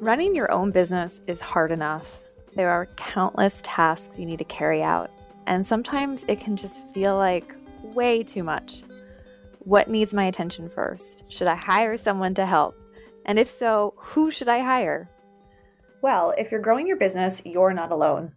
Running your own business is hard enough. There are countless tasks you need to carry out, and sometimes it can just feel like way too much. What needs my attention first? Should I hire someone to help? And if so, who should I hire? Well, if you're growing your business, you're not alone.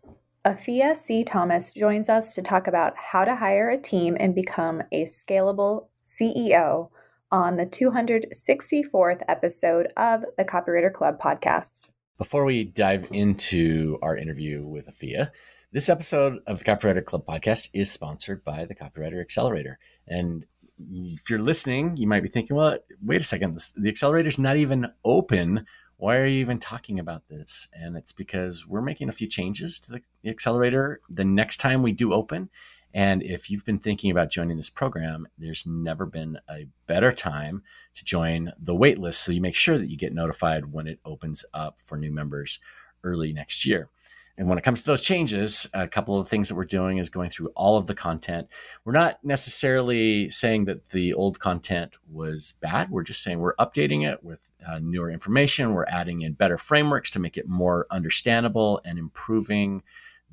Ahfeeyah C. Thomas joins us to talk about how to hire a team and become a scalable CEO on the 264th episode of the Copywriter Club podcast. Before we dive into our interview with Ahfeeyah, this episode of the Copywriter Club podcast is sponsored by the Copywriter Accelerator. And if you're listening, you might be thinking, well, wait a second, the accelerator's not even open. Why are you even talking about this? And it's because we're making a few changes to the accelerator the next time we do open. And if you've been thinking about joining this program, there's never been a better time to join the waitlist. So you make sure that you get notified when it opens up for new members early next year. And when it comes to those changes, a couple of things that we're doing is going through all of the content. We're not necessarily saying that the old content was bad. We're just saying we're updating it with uh, newer information. We're adding in better frameworks to make it more understandable and improving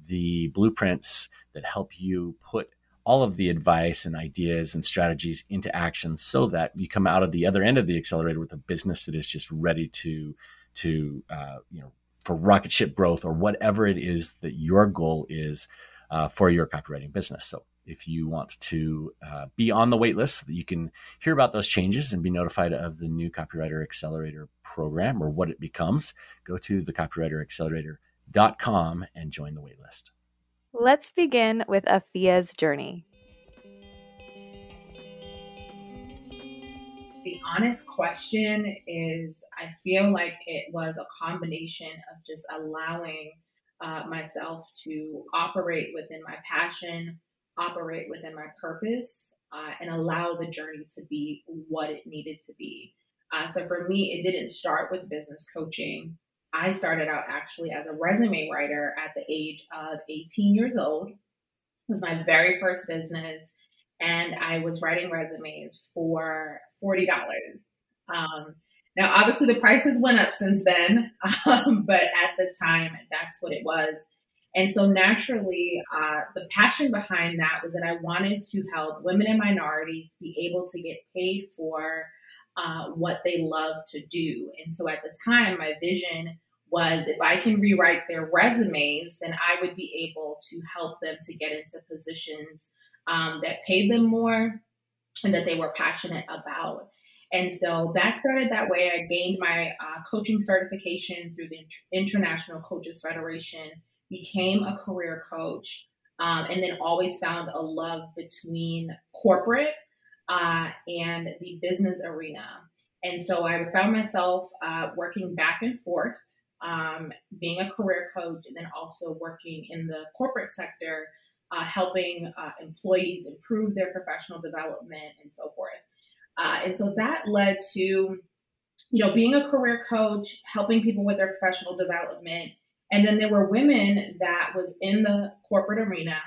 the blueprints that help you put all of the advice and ideas and strategies into action so that you come out of the other end of the accelerator with a business that is just ready to to uh, you know for rocket ship growth or whatever it is that your goal is uh, for your copywriting business so if you want to uh, be on the waitlist so that you can hear about those changes and be notified of the new copywriter accelerator program or what it becomes go to the copywriter accelerator com and join the waitlist. Let's begin with Ahfeeyah's journey. The honest question is I feel like it was a combination of just allowing uh, myself to operate within my passion, operate within my purpose, uh, and allow the journey to be what it needed to be. Uh, so for me, it didn't start with business coaching. I started out actually as a resume writer at the age of 18 years old. It was my very first business, and I was writing resumes for $40. Um, now, obviously, the prices went up since then, um, but at the time, that's what it was. And so, naturally, uh, the passion behind that was that I wanted to help women and minorities be able to get paid for uh, what they love to do. And so at the time, my vision was if I can rewrite their resumes, then I would be able to help them to get into positions um, that paid them more and that they were passionate about. And so that started that way. I gained my uh, coaching certification through the International Coaches Federation, became a career coach, um, and then always found a love between corporate uh, and the business arena. And so I found myself uh, working back and forth, um, being a career coach, and then also working in the corporate sector, uh, helping uh, employees improve their professional development and so forth. Uh, and so that led to, you know, being a career coach, helping people with their professional development. And then there were women that was in the corporate arena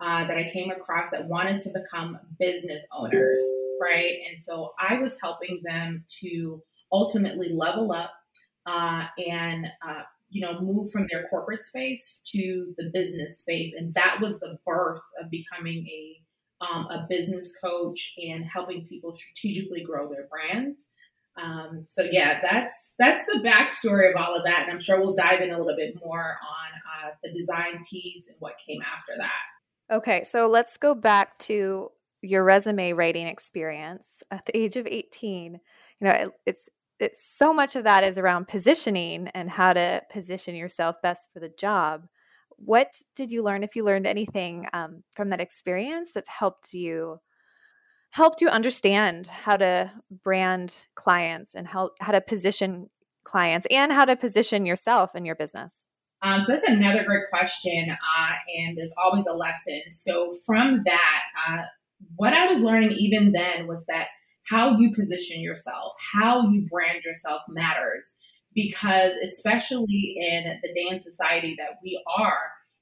uh, that I came across that wanted to become business owners, right? And so I was helping them to ultimately level up uh, and uh, you know move from their corporate space to the business space, and that was the birth of becoming a um, a business coach and helping people strategically grow their brands. Um, so yeah, that's that's the backstory of all of that, and I'm sure we'll dive in a little bit more on uh, the design piece and what came after that. Okay, so let's go back to your resume writing experience at the age of 18. You know, it, it's it's so much of that is around positioning and how to position yourself best for the job. What did you learn if you learned anything um, from that experience that's helped you helped you understand how to brand clients and how how to position clients and how to position yourself in your business? Um, so that's another great question, uh, and there's always a lesson. So from that, uh, what I was learning even then was that how you position yourself, how you brand yourself matters, because especially in the and society that we are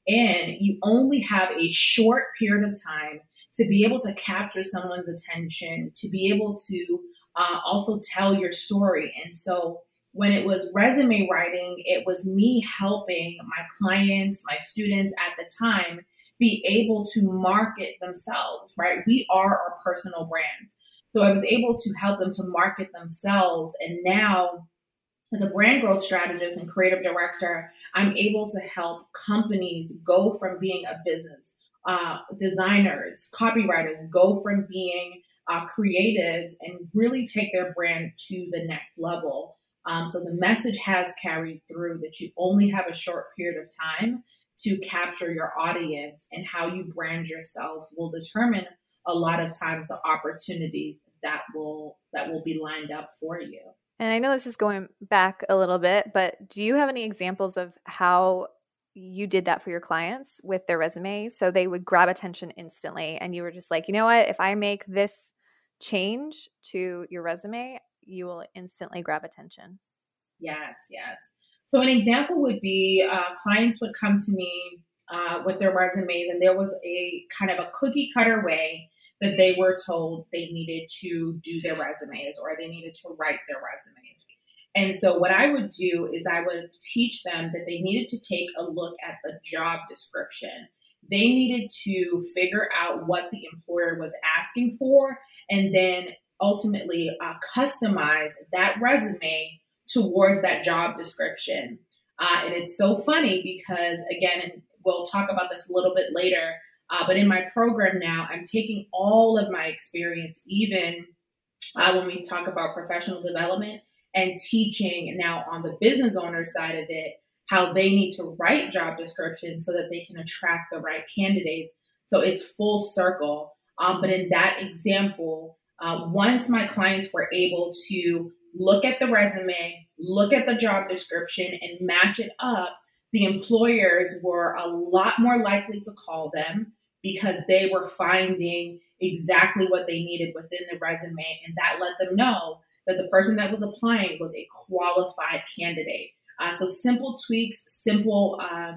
in, you only have a short period of time to be able to capture someone's attention, to be able to uh, also tell your story. And so when it was resume writing, it was me helping my clients, my students at the time be able to market themselves, right? We are our personal brands. So I was able to help them to market themselves. And now, as a brand growth strategist and creative director, I'm able to help companies go from being a business, uh, designers, copywriters go from being uh, creatives and really take their brand to the next level. Um, so the message has carried through that you only have a short period of time to capture your audience and how you brand yourself will determine a lot of times the opportunities that will that will be lined up for you. And I know this is going back a little bit, but do you have any examples of how you did that for your clients with their resumes so they would grab attention instantly and you were just like, "You know what? If I make this change to your resume, you will instantly grab attention." Yes, yes. So an example would be uh, clients would come to me uh, with their resumes, and there was a kind of a cookie cutter way that they were told they needed to do their resumes or they needed to write their resumes. And so what I would do is I would teach them that they needed to take a look at the job description. They needed to figure out what the employer was asking for and then ultimately uh, customize that resume towards that job description. Uh, and it's so funny because, again, we'll talk about this a little bit later, uh, but in my program now, I'm taking all of my experience, even uh, when we talk about professional development, and teaching now on the business owner side of it how they need to write job descriptions so that they can attract the right candidates. So it's full circle. Um, but in that example, uh, once my clients were able to look at the resume, look at the job description, and match it up, the employers were a lot more likely to call them because they were finding exactly what they needed within the resume. And that let them know that the person that was applying was a qualified candidate. Uh, so simple tweaks, simple uh,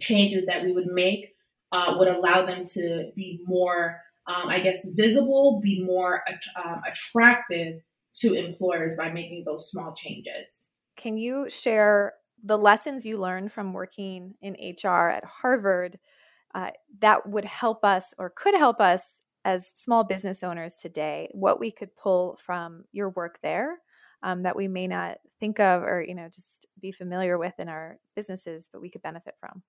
changes that we would make uh, would allow them to be more, um, I guess, visible, be more um, attractive to employers by making those small changes. Can you share the lessons you learned from working in HR at Harvard uh, that would help us or could help us as small business owners today? What we could pull from your work there um, that we may not think of or you know just be familiar with in our businesses, but we could benefit from.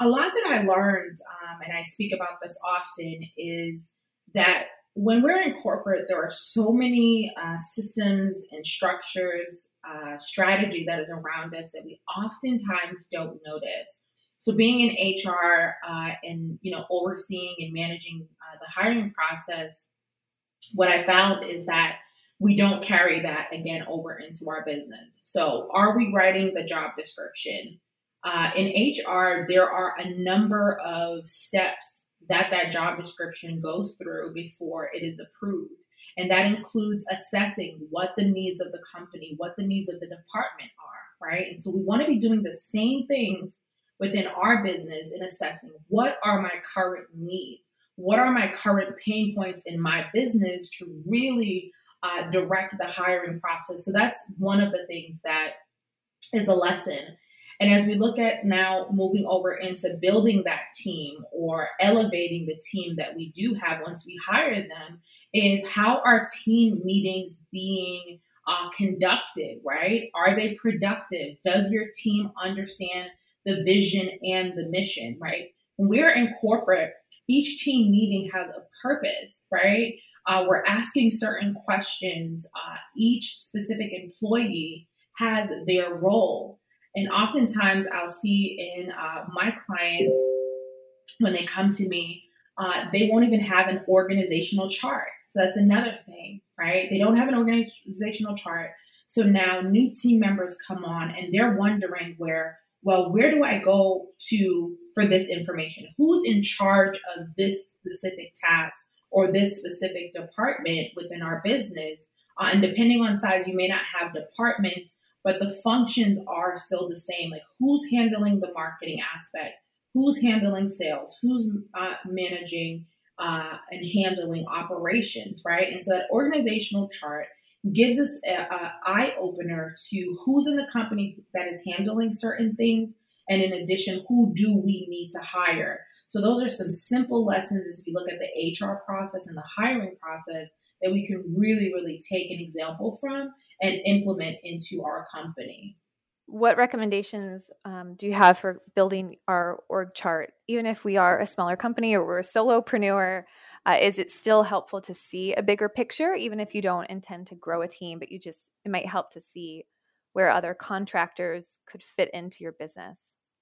A lot that I learned, um, and I speak about this often, is that when we're in corporate, there are so many uh, systems and structures, uh, strategy that is around us that we oftentimes don't notice. So, being in HR uh, and you know overseeing and managing uh, the hiring process, what I found is that we don't carry that again over into our business. So, are we writing the job description? Uh, in HR, there are a number of steps that that job description goes through before it is approved. And that includes assessing what the needs of the company, what the needs of the department are, right? And so we want to be doing the same things within our business in assessing what are my current needs? What are my current pain points in my business to really uh, direct the hiring process? So that's one of the things that is a lesson and as we look at now moving over into building that team or elevating the team that we do have once we hire them, is how are team meetings being uh, conducted, right? Are they productive? Does your team understand the vision and the mission, right? When we're in corporate, each team meeting has a purpose, right? Uh, we're asking certain questions. Uh, each specific employee has their role. And oftentimes I'll see in uh, my clients when they come to me, uh, they won't even have an organizational chart. So that's another thing, right? They don't have an organizational chart. So now new team members come on and they're wondering where, well, where do I go to for this information? Who's in charge of this specific task or this specific department within our business? Uh, and depending on size, you may not have departments but the functions are still the same. Like who's handling the marketing aspect, who's handling sales, who's uh, managing uh, and handling operations, right? And so that organizational chart gives us an eye opener to who's in the company that is handling certain things. And in addition, who do we need to hire? So those are some simple lessons as we look at the HR process and the hiring process that we can really, really take an example from and implement into our company. What recommendations um, do you have for building our org chart? Even if we are a smaller company or we're a solopreneur, uh, is it still helpful to see a bigger picture, even if you don't intend to grow a team, but you just, it might help to see where other contractors could fit into your business?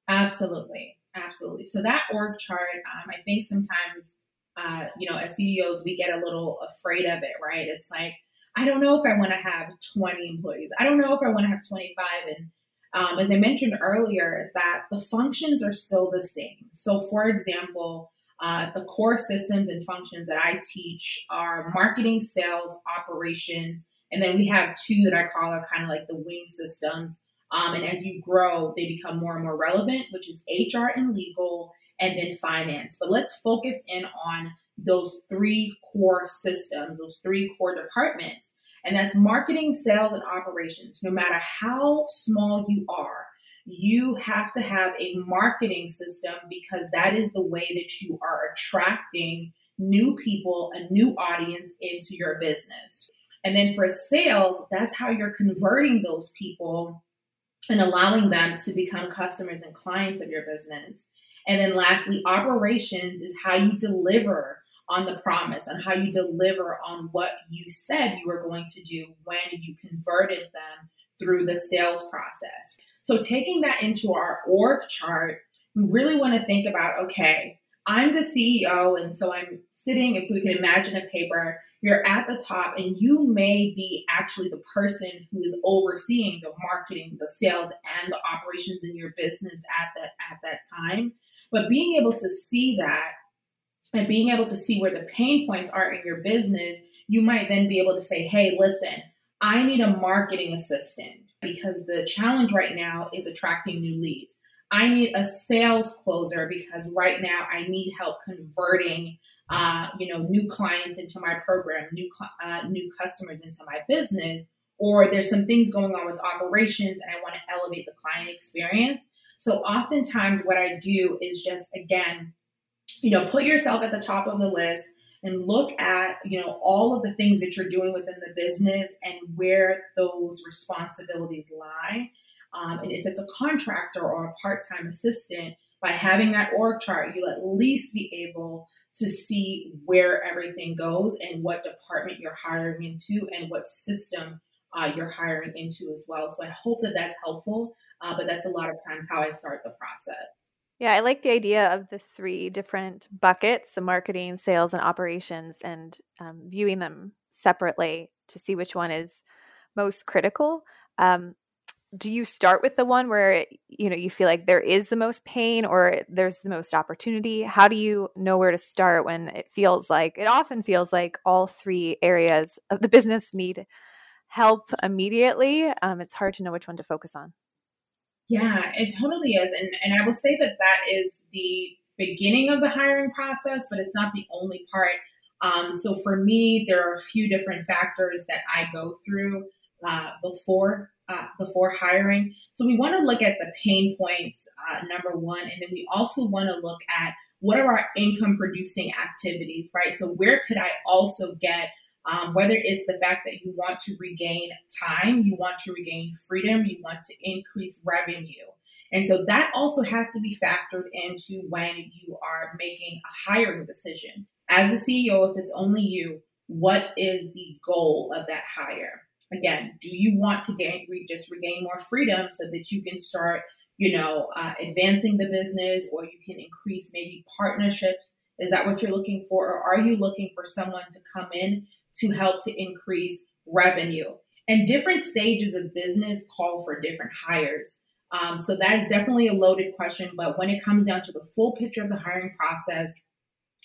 Absolutely. Absolutely. So that org chart, um, I think sometimes, uh, you know, as CEOs, we get a little afraid of it, right? It's like, I don't know if I want to have 20 employees. I don't know if I want to have 25. And um, as I mentioned earlier, that the functions are still the same. So, for example, uh, the core systems and functions that I teach are marketing, sales, operations, and then we have two that I call are kind of like the wing systems. Um, and as you grow, they become more and more relevant, which is HR and legal, and then finance. But let's focus in on those three core systems, those three core departments. And that's marketing, sales, and operations. No matter how small you are, you have to have a marketing system because that is the way that you are attracting new people, a new audience into your business. And then for sales, that's how you're converting those people and allowing them to become customers and clients of your business. And then lastly, operations is how you deliver on the promise, on how you deliver on what you said you were going to do when you converted them through the sales process. So, taking that into our org chart, we really want to think about okay, I'm the CEO, and so I'm sitting, if we can imagine a paper, you're at the top, and you may be actually the person who is overseeing the marketing, the sales, and the operations in your business at that at that time. But being able to see that and being able to see where the pain points are in your business, you might then be able to say, hey, listen, I need a marketing assistant because the challenge right now is attracting new leads. I need a sales closer because right now I need help converting, uh, you know, new clients into my program, new uh, new customers into my business. Or there's some things going on with operations, and I want to elevate the client experience. So oftentimes, what I do is just again you know, put yourself at the top of the list and look at, you know, all of the things that you're doing within the business and where those responsibilities lie. Um, and if it's a contractor or a part-time assistant, by having that org chart, you'll at least be able to see where everything goes and what department you're hiring into and what system uh, you're hiring into as well. So I hope that that's helpful, uh, but that's a lot of times how I start the process. Yeah, I like the idea of the three different buckets the marketing, sales, and operations, and um, viewing them separately to see which one is most critical. Um, do you start with the one where you know you feel like there is the most pain or there's the most opportunity how do you know where to start when it feels like it often feels like all three areas of the business need help immediately um, it's hard to know which one to focus on yeah, it totally is. And, and I will say that that is the beginning of the hiring process, but it's not the only part. Um, so for me, there are a few different factors that I go through uh, before uh, before hiring. So we want to look at the pain points, uh, number one, and then we also want to look at what are our income producing activities, right? So where could I also get um, whether it's the fact that you want to regain time, you want to regain freedom, you want to increase revenue. And so that also has to be factored into when you are making a hiring decision. As the CEO, if it's only you, what is the goal of that hire? Again, do you want to gain, just regain more freedom so that you can start, you know, uh, advancing the business or you can increase maybe partnerships? Is that what you're looking for? Or are you looking for someone to come in to help to increase revenue. And different stages of business call for different hires. Um, so that is definitely a loaded question. But when it comes down to the full picture of the hiring process,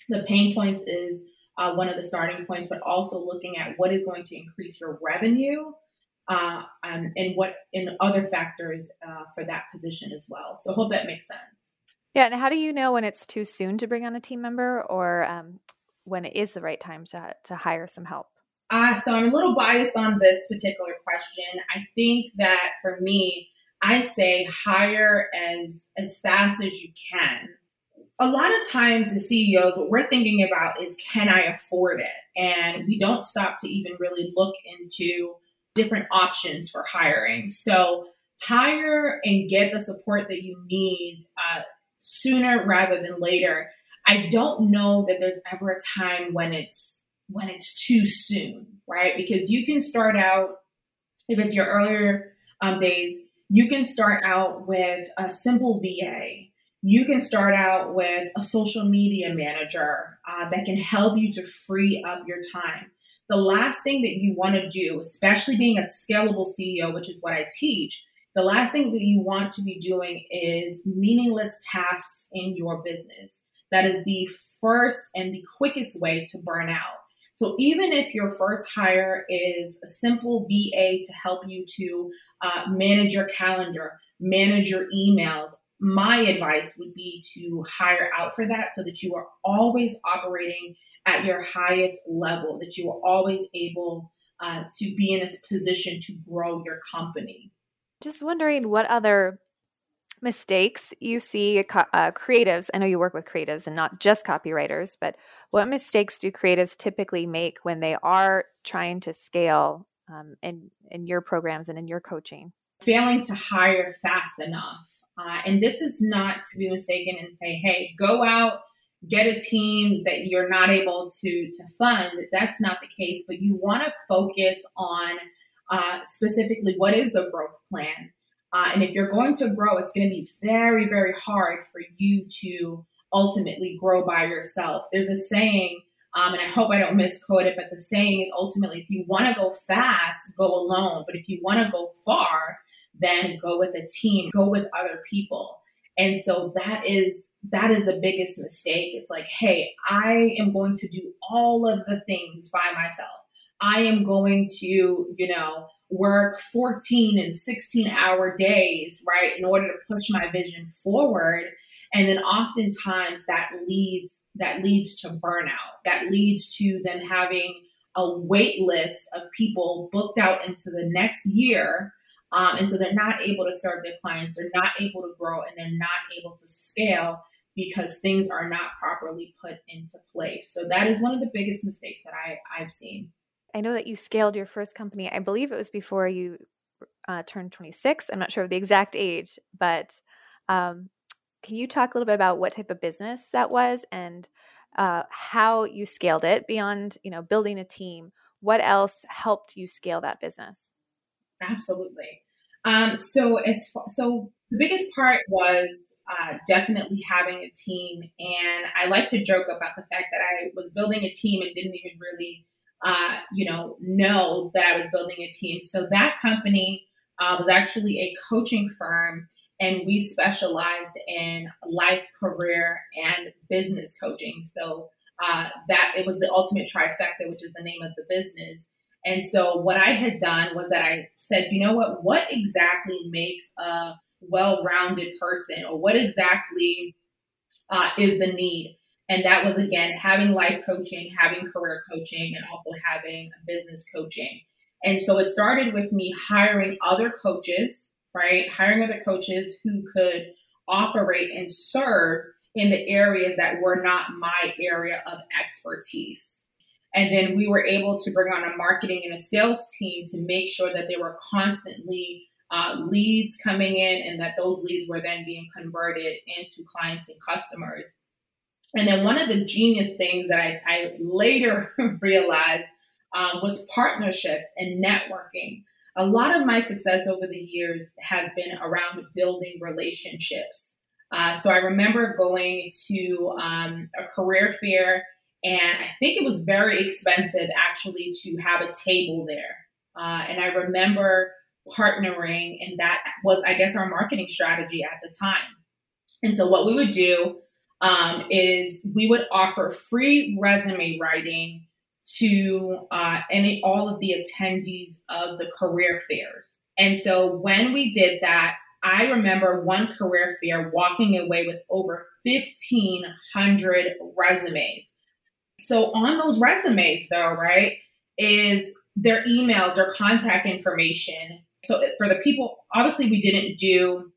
the pain points is uh, one of the starting points, but also looking at what is going to increase your revenue uh, um, and what in other factors uh, for that position as well. So I hope that makes sense. Yeah, and how do you know when it's too soon to bring on a team member, or um, when it is the right time to to hire some help? Uh, so I'm a little biased on this particular question. I think that for me, I say hire as as fast as you can. A lot of times, the CEOs, what we're thinking about is, can I afford it? And we don't stop to even really look into different options for hiring. So hire and get the support that you need uh, sooner rather than later. I don't know that there's ever a time when it's when it's too soon, right? Because you can start out if it's your earlier um, days, you can start out with a simple VA. You can start out with a social media manager uh, that can help you to free up your time. The last thing that you want to do, especially being a scalable CEO, which is what I teach, the last thing that you want to be doing is meaningless tasks in your business. That is the first and the quickest way to burn out. So even if your first hire is a simple VA to help you to uh, manage your calendar, manage your emails, my advice would be to hire out for that so that you are always operating at your highest level, that you are always able uh, to be in a position to grow your company. Just wondering what other mistakes you see uh, creatives i know you work with creatives and not just copywriters but what mistakes do creatives typically make when they are trying to scale um, in, in your programs and in your coaching? Failing to hire fast enough uh, and this is not to be mistaken and say hey go out get a team that you're not able to to fund. That's not the case but you want to focus on uh, specifically what is the growth plan uh, and if you're going to grow, it's going to be very, very hard for you to ultimately grow by yourself. There's a saying, um, and I hope I don't misquote it, but the saying is ultimately if you want to go fast, go alone. But if you want to go far, then go with a team, go with other people. And so that is that is the biggest mistake. It's like, hey, I am going to do all of the things by myself. I am going to, you know, work 14 and 16 hour days, right, in order to push my vision forward. And then oftentimes that leads that leads to burnout. That leads to them having a wait list of people booked out into the next year. Um, and so they're not able to serve their clients, they're not able to grow, and they're not able to scale because things are not properly put into place. So that is one of the biggest mistakes that I, I've seen. I know that you scaled your first company. I believe it was before you uh, turned 26. I'm not sure of the exact age, but um, can you talk a little bit about what type of business that was and uh, how you scaled it beyond, you know, building a team? What else helped you scale that business? Absolutely. Um, so as far, so the biggest part was uh, definitely having a team, and I like to joke about the fact that I was building a team and didn't even really uh, you know, know that I was building a team. So that company uh, was actually a coaching firm, and we specialized in life, career, and business coaching. So uh, that it was the ultimate trifecta, which is the name of the business. And so what I had done was that I said, you know what? What exactly makes a well-rounded person, or what exactly uh, is the need? And that was again having life coaching, having career coaching, and also having business coaching. And so it started with me hiring other coaches, right? Hiring other coaches who could operate and serve in the areas that were not my area of expertise. And then we were able to bring on a marketing and a sales team to make sure that there were constantly uh, leads coming in and that those leads were then being converted into clients and customers. And then one of the genius things that I, I later realized um, was partnerships and networking. A lot of my success over the years has been around building relationships. Uh, so I remember going to um, a career fair, and I think it was very expensive actually to have a table there. Uh, and I remember partnering, and that was, I guess, our marketing strategy at the time. And so what we would do um, is we would offer free resume writing to uh, any all of the attendees of the career fairs. And so when we did that, I remember one career fair walking away with over 1,500 resumes. So on those resumes, though, right, is their emails, their contact information. So for the people, obviously, we didn't do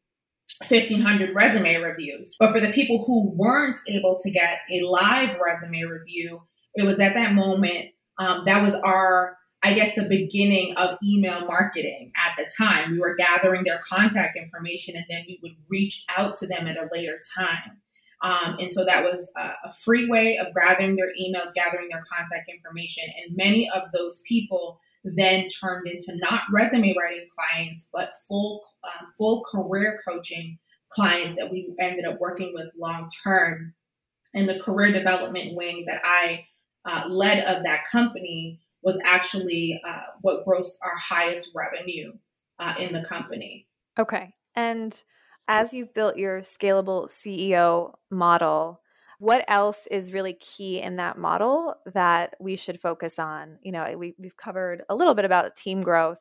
1500 resume reviews, but for the people who weren't able to get a live resume review, it was at that moment um, that was our I guess the beginning of email marketing at the time. We were gathering their contact information and then we would reach out to them at a later time. Um, and so that was a, a, free way of gathering their emails, gathering their contact information. And many of those people then turned into not resume writing clients, but full um, full career coaching clients that we ended up working with long term. And the career development wing that I uh, led of that company was actually uh, what grossed our highest revenue uh, in the company. Okay. And as you've built your scalable CEO model, what else is really key in that model that we should focus on? You know, we, have covered a little bit about team growth,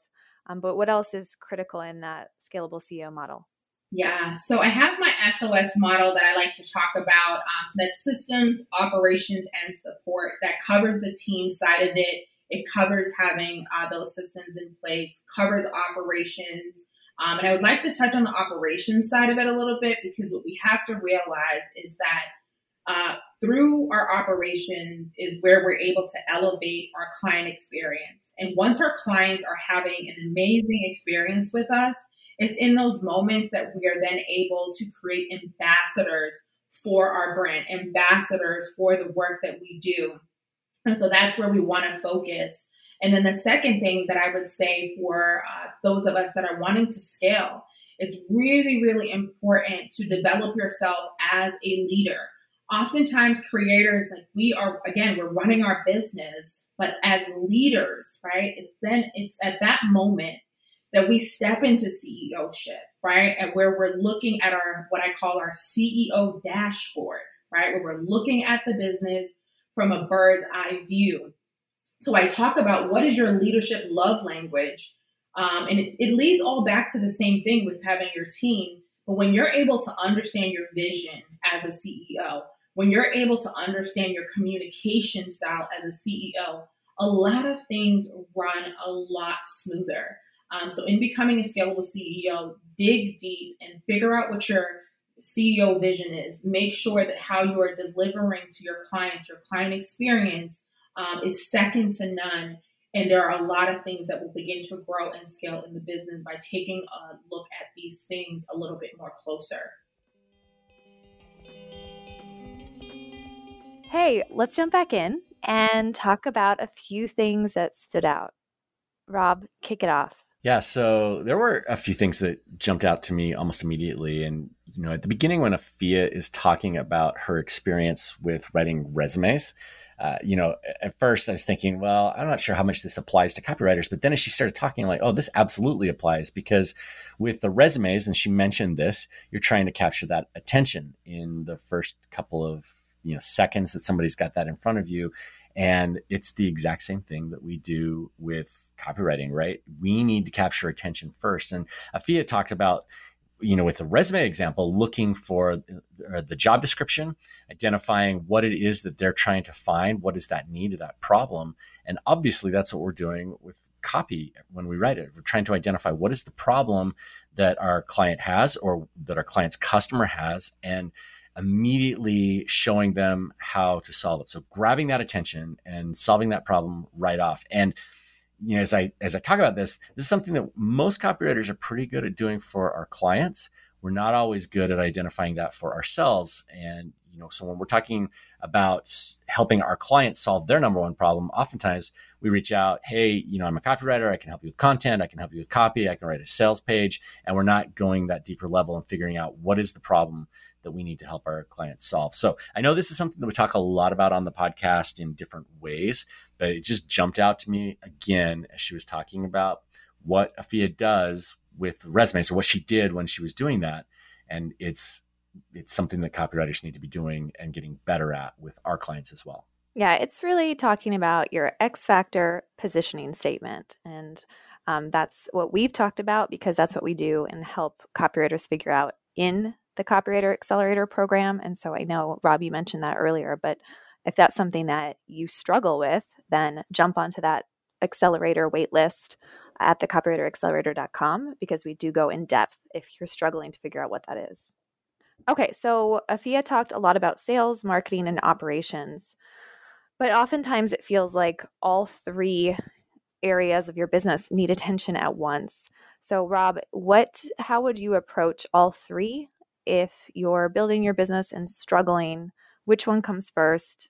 um, but what else is critical in that scalable CEO model? Yeah, so I have my SOS model that I like to talk about. Um, so systems, operations, and support that covers the team side of it. It covers having uh, those systems in place, covers operations. Um, and I would like to touch on the operations side of it a little bit because what we have to realize is that uh, through our operations is where we're able to elevate our client experience. And once our clients are having an amazing experience with us, it's in those moments that we are then able to create ambassadors for our brand, ambassadors for the work that we do. And so that's where we want to focus. And then the second thing that I would say for uh, those of us that are wanting to scale, it's really, really important to develop yourself as a leader. Oftentimes, creators, like we are, again, we're running our business, but as leaders, right? It's then, it's at that moment that we step into CEO ship, right? And where we're looking at our, what I call our CEO dashboard, right? Where we're looking at the business from a bird's eye view. So I talk about what is your leadership love language? Um, and it, it leads all back to the same thing with having your team. But when you're able to understand your vision as a CEO, when you're able to understand your communication style as a CEO, a lot of things run a lot smoother. Um, so, in becoming a scalable CEO, dig deep and figure out what your CEO vision is. Make sure that how you are delivering to your clients, your client experience, um, is second to none. And there are a lot of things that will begin to grow and scale in the business by taking a look at these things a little bit more closer. Hey, let's jump back in and talk about a few things that stood out. Rob, kick it off. Yeah, so there were a few things that jumped out to me almost immediately. And, you know, at the beginning, when Ahfeeyah is talking about her experience with writing resumes, uh, you know, at first I was thinking, well, I'm not sure how much this applies to copywriters. But then as she started talking, like, oh, this absolutely applies because with the resumes, and she mentioned this, you're trying to capture that attention in the first couple of you know seconds that somebody's got that in front of you and it's the exact same thing that we do with copywriting, right? We need to capture attention first. And Ahfeeyah talked about, you know, with the resume example, looking for uh, the job description, identifying what it is that they're trying to find, what is that need or that problem. And obviously, that's what we're doing with copy when we write it. We're trying to identify what is the problem that our client has or that our client's customer has. And immediately showing them how to solve it. So grabbing that attention and solving that problem right off. And you know, as I as I talk about this, this is something that most copywriters are pretty good at doing for our clients. We're not always good at identifying that for ourselves. And you know, so when we're talking about helping our clients solve their number one problem, oftentimes we reach out, hey, you know, I'm a copywriter. I can help you with content. I can help you with copy. I can write a sales page. And we're not going that deeper level and figuring out what is the problem that we need to help our clients solve. So I know this is something that we talk a lot about on the podcast in different ways, but it just jumped out to me again as she was talking about what Ahfeeyah does with resumes or what she did when she was doing that. And it's it's something that copywriters need to be doing and getting better at with our clients as well. Yeah, it's really talking about your X factor positioning statement. And um, that's what we've talked about because that's what we do and help copywriters figure out in the Copywriter Accelerator program. And so I know, Rob, you mentioned that earlier, but if that's something that you struggle with, then jump onto that accelerator waitlist at the copywriteraccelerator.com because we do go in depth if you're struggling to figure out what that is. Okay, so Ahfeeyah talked a lot about sales, marketing, and operations, but oftentimes it feels like all three areas of your business need attention at once. So, Rob, what how would you approach all three if you're building your business and struggling? Which one comes first?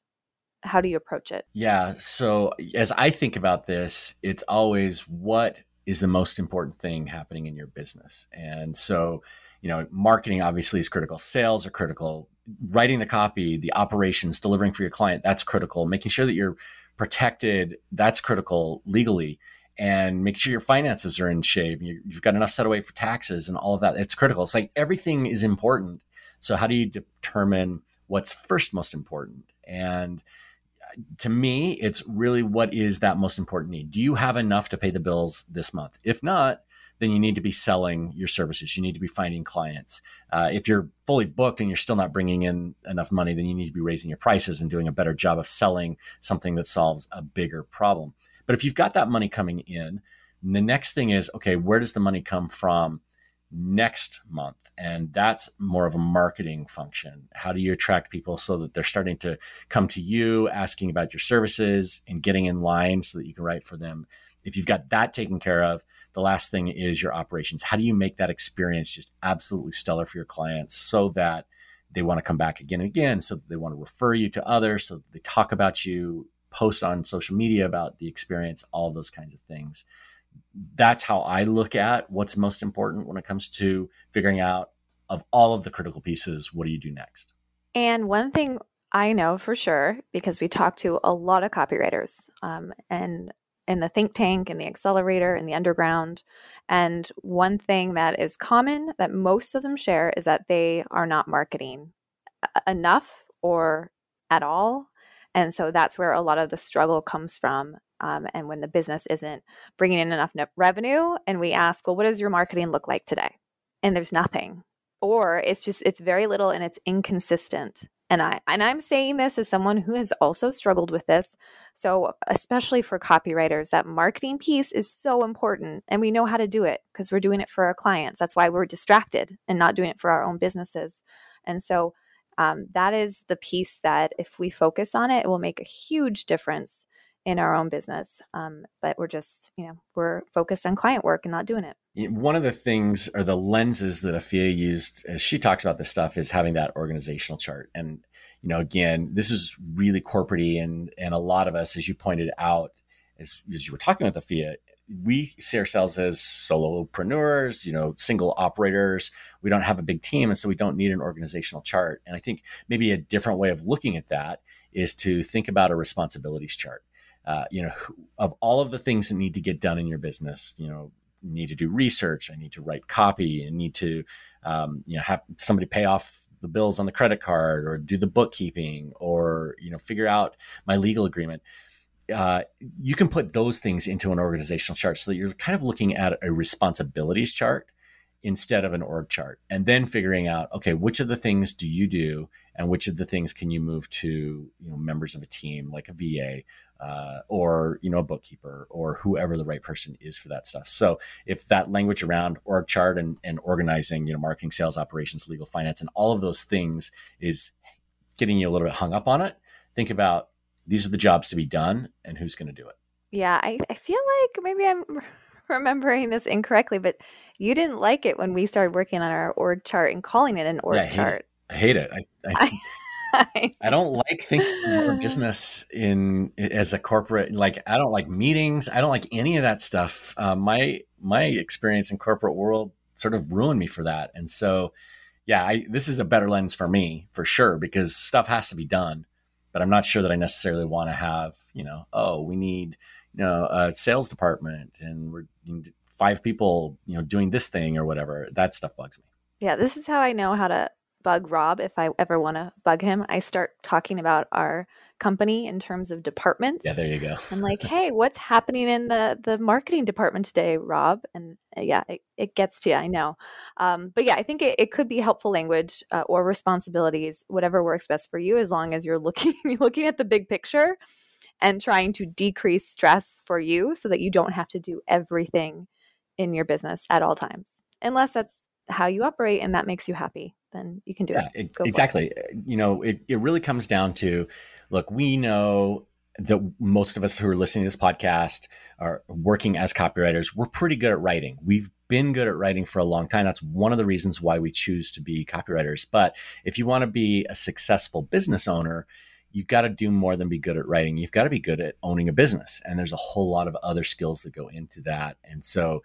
how do you approach it? Yeah. So as I think about this, it's always what is the most important thing happening in your business. And so, you know, marketing obviously is critical. Sales are critical. Writing the copy, the operations, delivering for your client, that's critical. Making sure that you're protected, that's critical legally. And make sure your finances are in shape. You've got enough set away for taxes and all of that. It's critical. It's like everything is important. So how do you determine what's first most important? And to me, it's really what is that most important need? Do you have enough to pay the bills this month? If not, then you need to be selling your services. You need to be finding clients. Uh, if you're fully booked and you're still not bringing in enough money, then you need to be raising your prices and doing a better job of selling something that solves a bigger problem. But if you've got that money coming in, the next thing is okay, where does the money come from next month. And that's more of a marketing function. How do you attract people so that they're starting to come to you, asking about your services and getting in line so that you can write for them? If you've got that taken care of, the last thing is your operations. How do you make that experience just absolutely stellar for your clients so that they want to come back again and again, so they want to refer you to others, so they talk about you, post on social media about the experience, all those kinds of things that's how I look at what's most important when it comes to figuring out of all of the critical pieces, what do you do next? And one thing I know for sure, because we talk to a lot of copywriters um, and in the think tank and the accelerator and the underground. And one thing that is common that most of them share is that they are not marketing enough or at all. And so that's where a lot of the struggle comes from um, and when the business isn't bringing in enough revenue and we ask well what does your marketing look like today? and there's nothing. Or it's just it's very little and it's inconsistent. And i and i'm saying this as someone who has also struggled with this. So especially for copywriters that marketing piece is so important and we know how to do it because we're doing it for our clients. That's why we're distracted and not doing it for our own businesses. And so um, that is the piece that if we focus on it it will make a huge difference in our own business. Um, but we're just, you know, we're focused on client work and not doing it. One of the things or the lenses that Ahfeeyah used as she talks about this stuff is having that organizational chart. And, you know, again, this is really corporate and and a lot of us, as you pointed out, as, as you were talking with Ahfeeyah, we see ourselves as solopreneurs, you know, single operators. We don't have a big team, and so we don't need an organizational chart. And I think maybe a different way of looking at that is to think about a responsibilities chart uh, you know, of all of the things that need to get done in your business, you know, need to do research, I need to write copy, I need to, um, you know, have somebody pay off the bills on the credit card, or do the bookkeeping, or you know, figure out my legal agreement. Uh, you can put those things into an organizational chart so that you're kind of looking at a responsibilities chart instead of an org chart and then figuring out okay which of the things do you do and which of the things can you move to you know members of a team like a va uh, or you know a bookkeeper or whoever the right person is for that stuff. So if that language around org chart and, and organizing you know marketing sales operations legal finance and all of those things is getting you a little bit hung up on it think about these are the jobs to be done and who's going to do it yeah I, I feel like maybe i'm remembering this incorrectly, but you didn't like it when we started working on our org chart and calling it an org yeah, I chart. It. I hate it. I, I, I, don't like thinking of business in as a corporate. Like I don't like meetings. I don't like any of that stuff. Uh, my my experience in corporate world sort of ruined me for that. And so, yeah, I, this is a better lens for me for sure because stuff has to be done. But I'm not sure that I necessarily want to have you know. Oh, we need you know a sales department and we're five people you know doing this thing or whatever that stuff bugs me yeah this is how i know how to bug rob if i ever want to bug him i start talking about our company in terms of departments. Yeah there you go. I'm like hey what's happening in the the marketing department today rob? And uh, yeah it, it gets to you i know. Um, but yeah i think it, it could be helpful language uh, or responsibilities whatever works best for you as long as you're looking looking at the big picture and trying to decrease stress for you so that you don't have to do everything in your business at all times. Unless that's how you operate and that makes you happy, then you can do yeah, it. exactly. It. You know, it, it really comes down to look, we know that most of us who are listening to this podcast are working as copywriters. We're pretty good at writing. We've been good at writing for a long time. That's one of the reasons why we choose to be copywriters. But if you want to be a successful business owner, you've got to do more than be good at writing. You've got to be good at owning a business. And there's a whole lot of other skills that go into that. And so,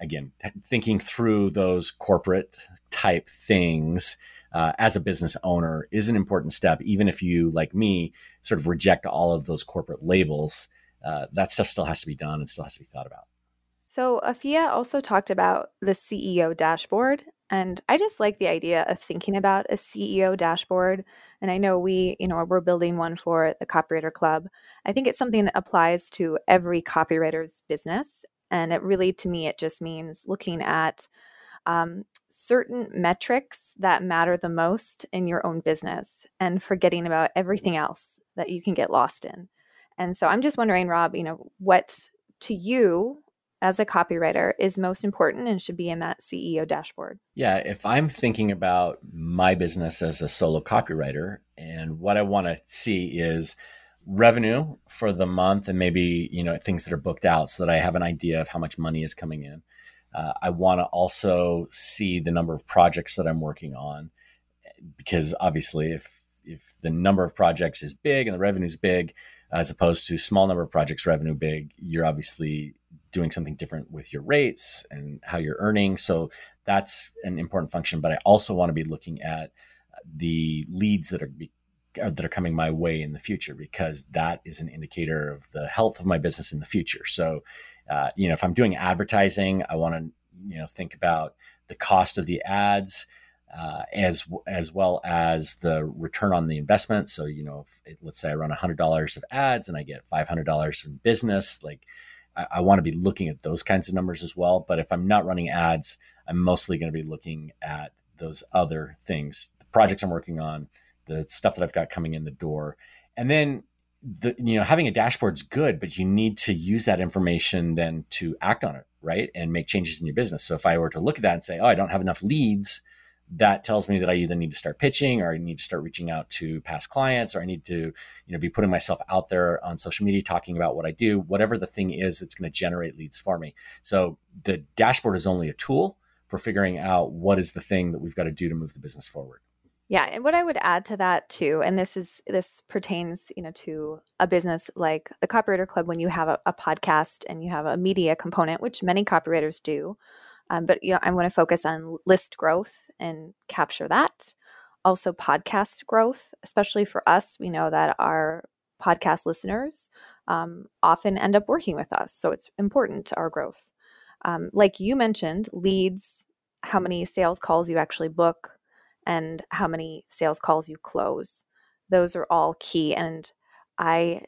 again, thinking through those corporate type things uh, as a business owner is an important step. Even if you, like me, sort of reject all of those corporate labels, uh, that stuff still has to be done and still has to be thought about. So, Ahfeeyah also talked about the CEO dashboard. And I just like the idea of thinking about a CEO dashboard. And I know we, you know, we're building one for the Copywriter Club. I think it's something that applies to every copywriter's business. And it really, to me, it just means looking at um, certain metrics that matter the most in your own business and forgetting about everything else that you can get lost in. And so I'm just wondering, Rob, you know, what to you as a copywriter is most important and should be in that CEO dashboard? Yeah, if I'm thinking about my business as a solo copywriter and what I want to see is revenue for the month and maybe, you know, things that are booked out so that I have an idea of how much money is coming in. Uh, I want to also see the number of projects that I'm working on because obviously, if if the number of projects is big and the revenue is big, as opposed to small number of projects, revenue big, you're obviously doing something different with your rates and how you're earning. So that's an important function. But I also want to be looking at the leads that are be, that are coming my way in the future because that is an indicator of the health of my business in the future. So uh, you know, if I'm doing advertising, I want to, you know, think about the cost of the ads. Uh, as as well as the return on the investment. So you know, let's say I run hundred dollars of ads and I get five hundred dollars from business, like I, I want to be looking at those kinds of numbers as well. But if I'm not running ads, I'm mostly going to be looking at those other things, the projects I'm working on, the stuff that I've got coming in the door, and then the you know having a dashboard is good but you need to use that information then to act on it right? And make changes in your business. So if i were to look at that and say oh i don't have enough leads that tells me that i either need to start pitching or i need to start reaching out to past clients or i need to you know be putting myself out there on social media talking about what i do whatever the thing is that's going to generate leads for me. So the dashboard is only a tool for figuring out what is the thing that we've got to do to move the business forward yeah, and what I would add to that too, and this is this pertains, you know, to a business like the Copywriter Club when you have a, a podcast and you have a media component, which many copywriters do. Um, but you know, I want to focus on list growth and capture that. Also, podcast growth, especially for us, we know that our podcast listeners um, often end up working with us, so it's important to our growth. Um, like you mentioned, leads, how many sales calls you actually book and how many sales calls you close. Those are all key. And I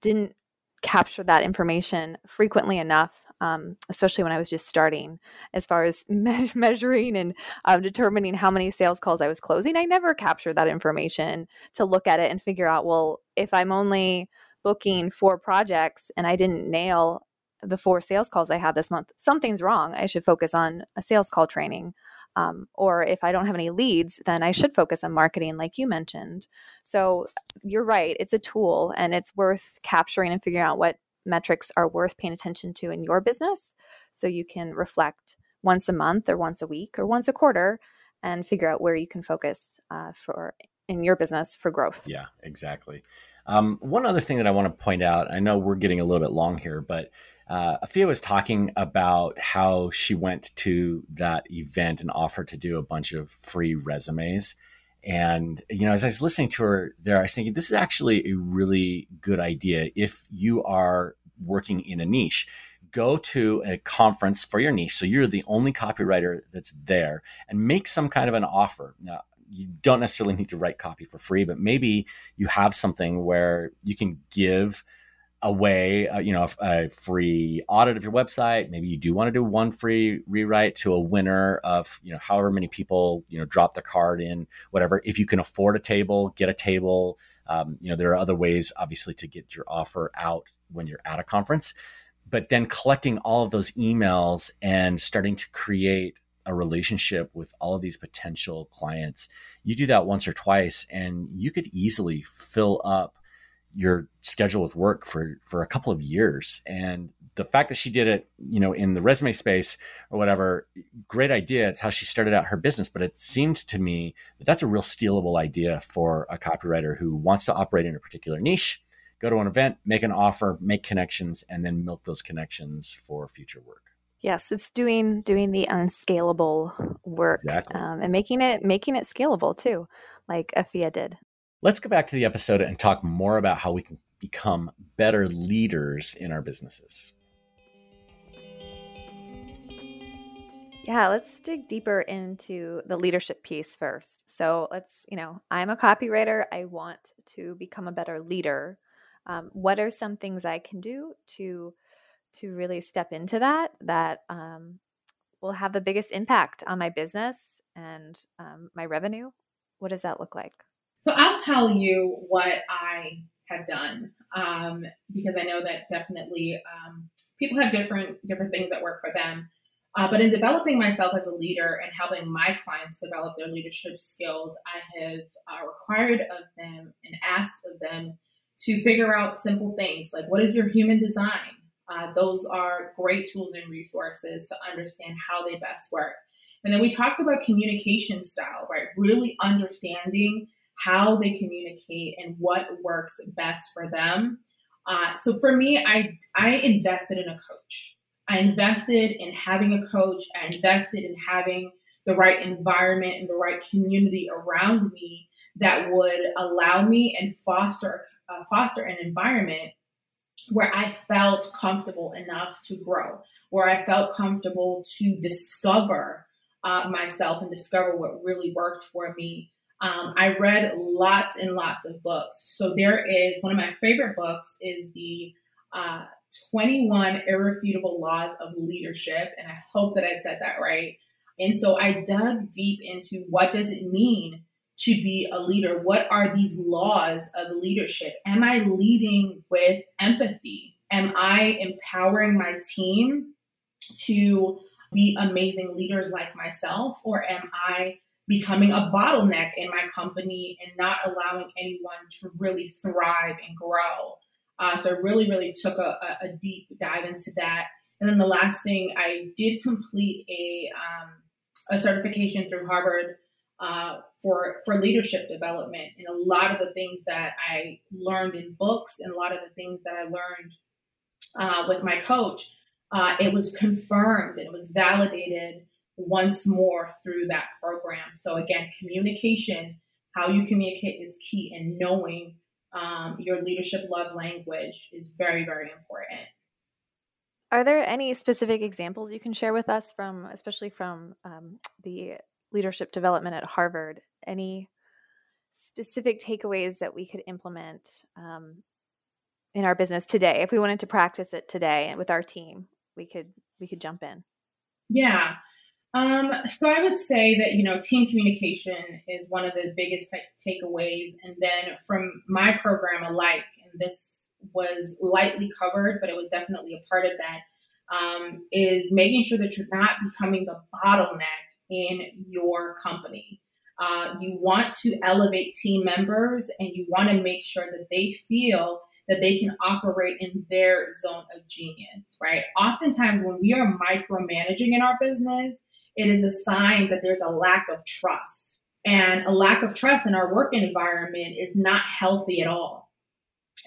didn't capture that information frequently enough, um, especially when I was just starting, as far as me- measuring and um, determining how many sales calls I was closing. I never captured that information to look at it and figure out, well, if I'm only booking four projects and I didn't nail the four sales calls I had this month, something's wrong. I should focus on a sales call training. Um, or if I don't have any leads, then I should focus on marketing, like you mentioned. So you're right, it's a tool and it's worth capturing and figuring out what metrics are worth paying attention to in your business so you can reflect once a month or once a week or once a quarter and figure out where you can focus uh, for in your business for growth. Yeah, exactly. Um, one other thing that I want to point out, I know we're getting a little bit long here, but uh, Ahfeeyah was talking about how she went to that event and offered to do a bunch of free resumes. And, you know, as I was listening to her there, I was thinking, this is actually a really good idea if you are working in a niche. Go to a conference for your niche. So you're the only copywriter that's there and make some kind of an offer. Now, you don't necessarily need to write copy for free, but maybe you have something where you can give away, uh, you know, a, a, free audit of your website. Maybe you do want to do one free rewrite to a winner of, you know, however many people, you know, drop the card in, whatever. If you can afford a table, get a table. Um, you know, there are other ways, obviously, to get your offer out when you're at a conference. But then collecting all of those emails and starting to create a relationship with all of these potential clients, you do that once or twice, and you could easily fill up your schedule with work for for a couple of years. And the fact that she did it you know in the resume space or whatever great idea. It's how she started out her business. But it seemed to me that that's a real stealable idea for a copywriter who wants to operate in a particular niche go to an event make an offer make connections and then milk those connections for future work yes it's doing doing the unscalable work exactly. um, and making it making it scalable too like Ahfeeyah did Let's go back to the episode and talk more about how we can become better leaders in our businesses. Yeah, let's dig deeper into the leadership piece first. So let's, you know, I'm a copywriter. I want to become a better leader. Um, what are some things I can do to to really step into that that um, will have the biggest impact on my business and um, my revenue? What does that look like? So I'll tell you what I have done um, because I know that definitely um, people have different different things that work for them. Uh, but in developing myself as a leader and helping my clients develop their leadership skills, I have uh, required of them and asked of them to figure out simple things like what is your human design? Uh, those are great tools and resources to understand how they best work. And then we talked about communication style, right? Really understanding how they communicate and what works best for them. Uh, so for me, I I invested in a coach. I invested in having a coach. I invested in having the right environment and the right community around me that would allow me and foster uh, foster an environment where I felt comfortable enough to grow, where I felt comfortable to discover uh, myself and discover what really worked for me um, I read lots and lots of books. So there is one of my favorite books is the uh, 21 Irrefutable Laws of Leadership, and I hope that I said that right. And so I dug deep into what does it mean to be a leader? What are these laws of leadership? Am I leading with empathy? Am I empowering my team to be amazing leaders like myself, or am I becoming a bottleneck in my company and not allowing anyone to really thrive and grow. Uh, so I really, really took a, a, deep dive into that. And then the last thing, I did complete a um, a certification through Harvard uh, for for leadership development. And a lot of the things that I learned in books and a lot of the things that I learned uh, with my coach, uh, it was confirmed and it was validated once more through that program. So, again, communication, how you communicate is key, and knowing um, your leadership love language is very, very important. Are there any specific examples you can share with us from, especially from um, the leadership development at Harvard? Any specific takeaways that we could implement um, in our business today? If we wanted to practice it today with our team, we could we could jump in. Yeah. Um, so I would say that you know team communication is one of the biggest t- takeaways, and then from my program alike, and this was lightly covered, but it was definitely a part of that. Um, is making sure that you're not becoming the bottleneck in your company. Uh, you want to elevate team members, and you want to make sure that they feel that they can operate in their zone of genius, right? Oftentimes, when we are micromanaging in our business, it is a sign that there's a lack of trust. And a lack of trust in our work environment is not healthy at all.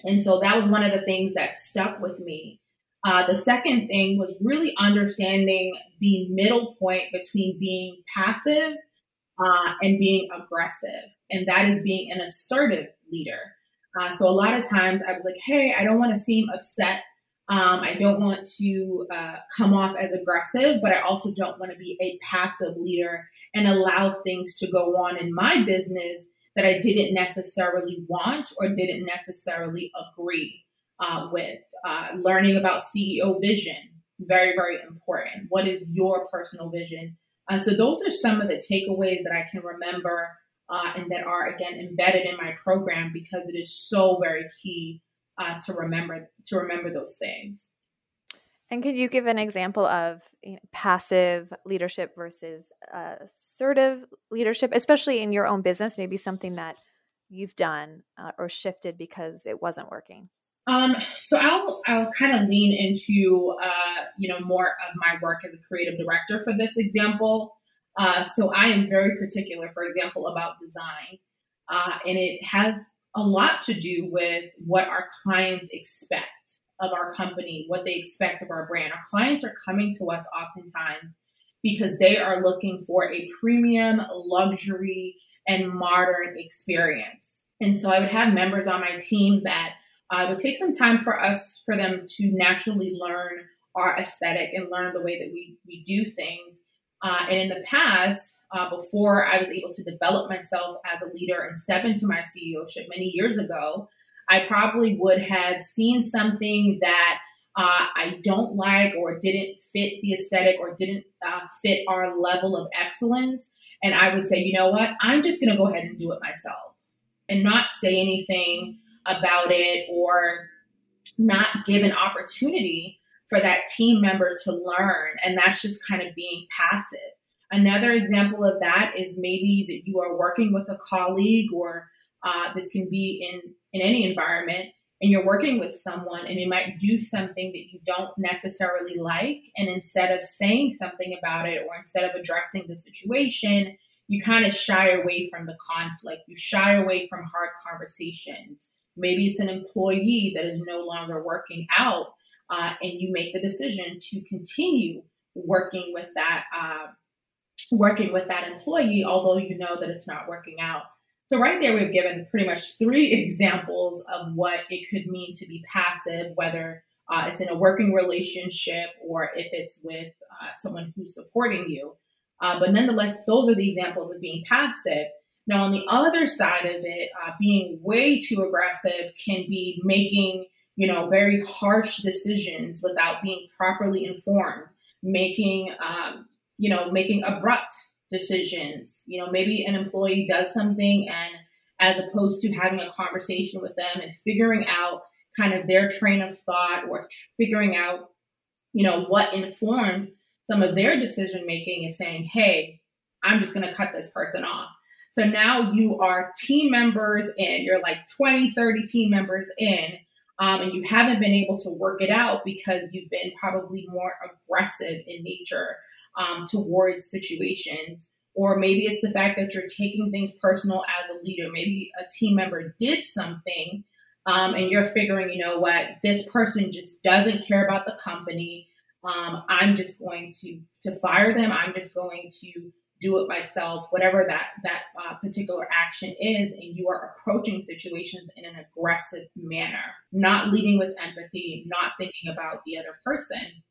And so that was one of the things that stuck with me. Uh, the second thing was really understanding the middle point between being passive uh, and being aggressive. And that is being an assertive leader. Uh, so a lot of times I was like, hey, I don't want to seem upset um, I don't want to uh, come off as aggressive, but I also don't want to be a passive leader and allow things to go on in my business that I didn't necessarily want or didn't necessarily agree. Uh, with. Uh, learning about CEO vision, very, very important. What is your personal vision? Uh, so those are some of the takeaways that I can remember uh, and that are again embedded in my program because it is so very key uh, to remember to remember those things. And could you give an example of you know, passive leadership versus uh, assertive leadership, especially in your own business? Maybe something that you've done or shifted because it wasn't working. Um, so I'll I'll kind of lean into uh, you know more of my work as a creative director for this example. Uh, so I am very particular, for example, about design, uh, and it has a lot to do with what our clients expect of our company, what they expect of our brand. Our clients are coming to us oftentimes because they are looking for a premium, luxury, and modern experience. And so I would have members on my team that uh, it would take some time for us, for them to naturally learn our aesthetic and learn the way that we, we do things. Uh, and in the past, uh, before I was able to develop myself as a leader and step into my CEOship many years ago, I probably would have seen something that uh, I don't like or didn't fit the aesthetic or didn't uh, fit our level of excellence. And I would say, you know what? I'm just going to go ahead and do it myself and not say anything about it or not give an opportunity for that team member to learn. And that's just kind of being passive. Another example of that is maybe that you are working with a colleague, or uh, this can be in, in any environment, and you're working with someone and they might do something that you don't necessarily like. And instead of saying something about it or instead of addressing the situation, you kind of shy away from the conflict. You shy away from hard conversations. Maybe it's an employee that is no longer working out, uh, and you make the decision to continue working with that uh, working with that employee, although you know that it's not working out. So right there, we've given pretty much three examples of what it could mean to be passive, whether uh, it's in a working relationship or if it's with uh, someone who's supporting you. Uh, but nonetheless, those are the examples of being passive. Now, on the other side of it, uh, being way too aggressive can be making, you know, very harsh decisions without being properly informed, making, um, you know, making abrupt decisions. You know, maybe an employee does something and as opposed to having a conversation with them and figuring out kind of their train of thought or figuring out, you know, what informed some of their decision making is saying, hey, I'm just going to cut this person off. So now you are team members in, you're like 20, 30 team members in, um, and you haven't been able to work it out because you've been probably more aggressive in nature um, towards situations. Or maybe it's the fact that you're taking things personal as a leader. Maybe a team member did something um, and you're figuring, you know what, this person just doesn't care about the company. Um, I'm just going to to fire them. I'm just going to do it myself, whatever that that uh, particular action is, and you are approaching situations in an aggressive manner, not leading with empathy, not thinking about the other person.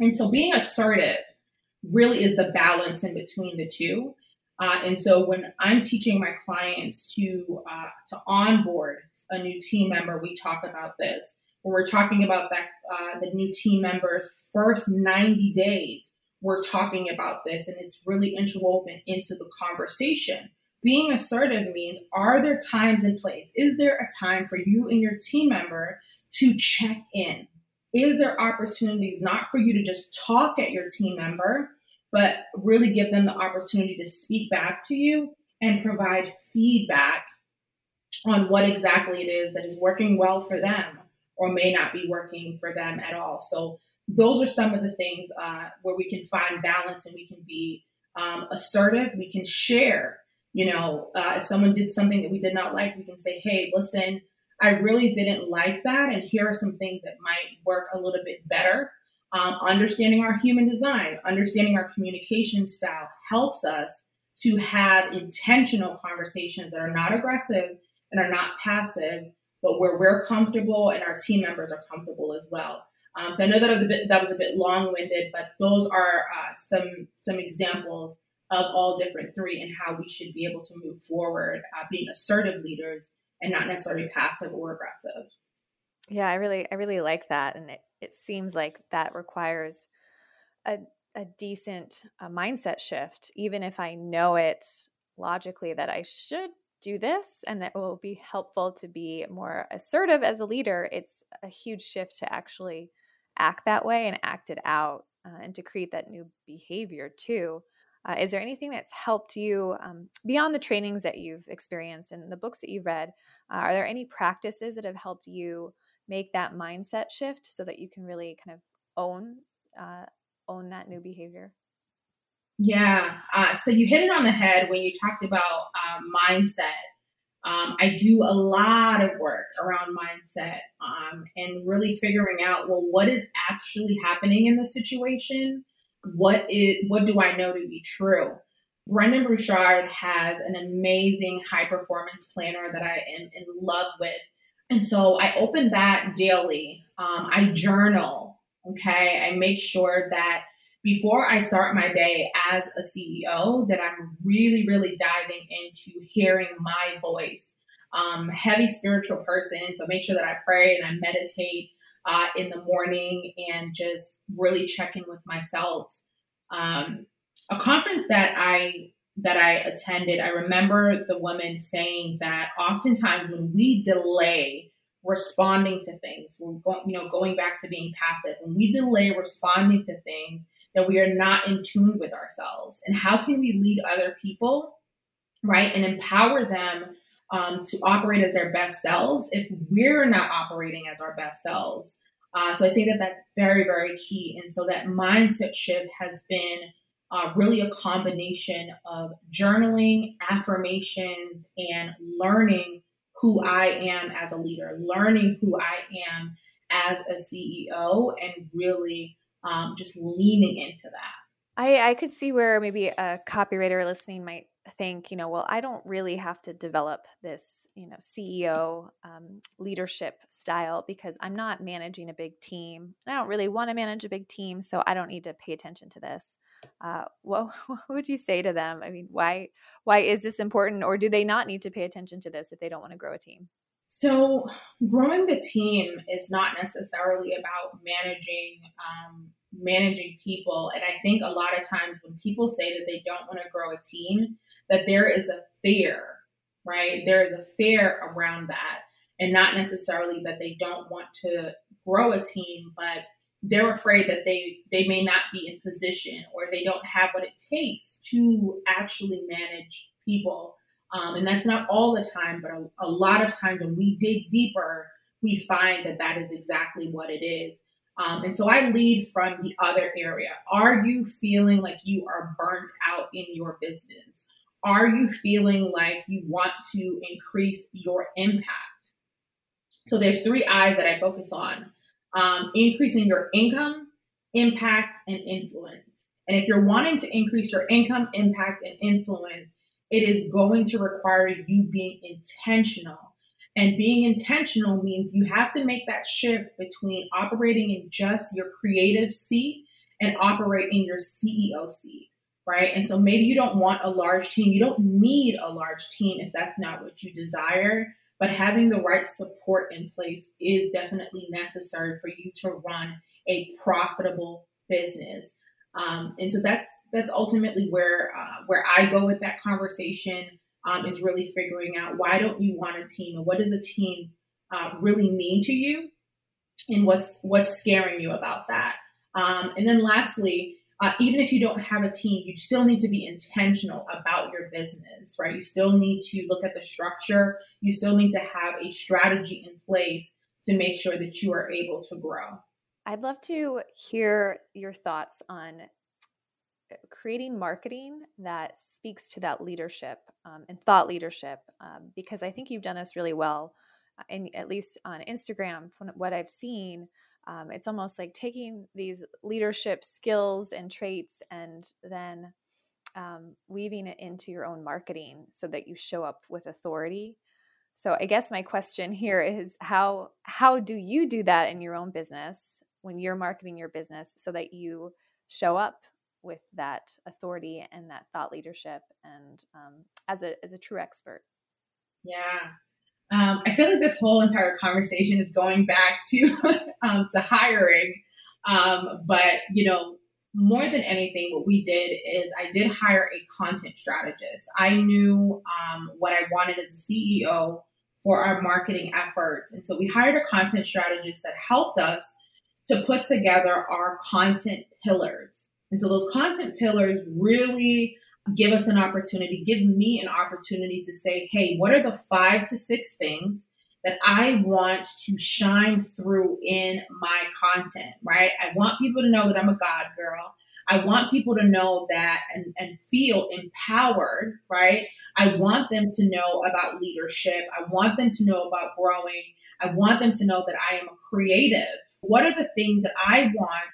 And so being assertive really is the balance in between the two. Uh, and so when I'm teaching my clients to uh, to onboard a new team member, we talk about this. When we're talking about that, uh, the new team members' first 90 days, we're talking about this and it's really interwoven into the conversation. Being assertive means are there times in place? Is there a time for you and your team member to check in? Is there opportunities not for you to just talk at your team member, but really give them the opportunity to speak back to you and provide feedback on what exactly it is that is working well for them or may not be working for them at all. So those are some of the things uh, where we can find balance and we can be um, assertive. We can share. You know, uh, if someone did something that we did not like, we can say, "Hey, listen, I really didn't like that, and here are some things that might work a little bit better." Um, understanding our human design, understanding our communication style helps us to have intentional conversations that are not aggressive and are not passive, but where we're comfortable and our team members are comfortable as well. Um, so I know that was a bit that was a bit long winded, but those are uh, some some examples of all different three and how we should be able to move forward, uh, being assertive leaders and not necessarily passive or aggressive. Yeah, I really, I really like that, and it it seems like that requires a a decent uh, mindset shift, even if I know it logically that I should do this and that will be helpful to be more assertive as a leader. It's a huge shift to actually act that way and act it out uh, and to create that new behavior too. Uh, is there anything that's helped you um, beyond the trainings that you've experienced and the books that you've read? Uh, are there any practices that have helped you make that mindset shift so that you can really kind of own uh, own that new behavior? Yeah. Uh, so you hit it on the head when you talked about uh, mindset. Um, I do a lot of work around mindset um, and really figuring out well, what is actually happening in the situation? What is what do I know to be true? Brendon Burchard has an amazing high performance planner that I am in love with. And so I open that daily. Um, I journal. Okay. I make sure that before I start my day as a CEO, that I'm really, really diving into hearing my voice. Um, heavy spiritual person, so make sure that I pray and I meditate uh, in the morning and just really checking with myself. Um, a conference that I that I attended, I remember the woman saying that oftentimes when we delay responding to things, we're going, you know, going back to being passive. When we delay responding to things, that we are not in tune with ourselves. And how can we lead other people, right, and empower them um, to operate as their best selves if we're not operating as our best selves? Uh, so I think that that's very, very key. And so that mindset shift has been uh, really a combination of journaling, affirmations, and learning who I am as a leader, learning who I am as a CEO, and really um, just leaning into that. I, I could see where maybe a copywriter listening might think, you know, well, I don't really have to develop this, you know, CEO um, leadership style because I'm not managing a big team. I don't really want to manage a big team, so I don't need to pay attention to this. Uh, what, what would you say to them? I mean, why why is this important, or do they not need to pay attention to this if they don't want to grow a team? So, growing the team is not necessarily about managing um, managing people, and I think a lot of times when people say that they don't want to grow a team, that there is a fear, right? There is a fear around that, and not necessarily that they don't want to grow a team, but they're afraid that they they may not be in position or they don't have what it takes to actually manage people um, and that's not all the time, but a, a lot of times when we dig deeper, we find that that is exactly what it is. Um, and so I lead from the other area. Are you feeling like you are burnt out in your business? Are you feeling like you want to increase your impact? So there's three eyes that I focus on um, increasing your income, impact, and influence. And if you're wanting to increase your income, impact, and influence, it is going to require you being intentional. And being intentional means you have to make that shift between operating in just your creative seat and operate in your CEO seat, right? And so maybe you don't want a large team. You don't need a large team if that's not what you desire. But having the right support in place is definitely necessary for you to run a profitable business. Um, and so that's that's ultimately where uh, where I go with that conversation um, is really figuring out why don't you want a team and what does a team uh, really mean to you and what's what's scaring you about that. Um, and then lastly, uh, even if you don't have a team, you still need to be intentional about your business, right? You still need to look at the structure. You still need to have a strategy in place to make sure that you are able to grow. I'd love to hear your thoughts on creating marketing that speaks to that leadership um, and thought leadership um, because i think you've done this really well and uh, at least on instagram from what i've seen um, it's almost like taking these leadership skills and traits and then um, weaving it into your own marketing so that you show up with authority. So i guess my question here is how how do you do that in your own business when you're marketing your business so that you show up with that authority and that thought leadership and um, as a as a true expert yeah Um, I feel like this whole entire conversation is going back to um, to hiring, um, but you know, more than anything, what we did is I did hire a content strategist. I knew um, what I wanted as a CEO for our marketing efforts, and so we hired a content strategist that helped us to put together our content pillars. And so those content pillars really give us an opportunity, give me an opportunity to say, hey, what are the five to six things that I want to shine through in my content, right? I want people to know that I'm a God girl. I want people to know that and, and feel empowered, right? I want them to know about leadership. I want them to know about growing. I want them to know that I am a creative. What are the things that I want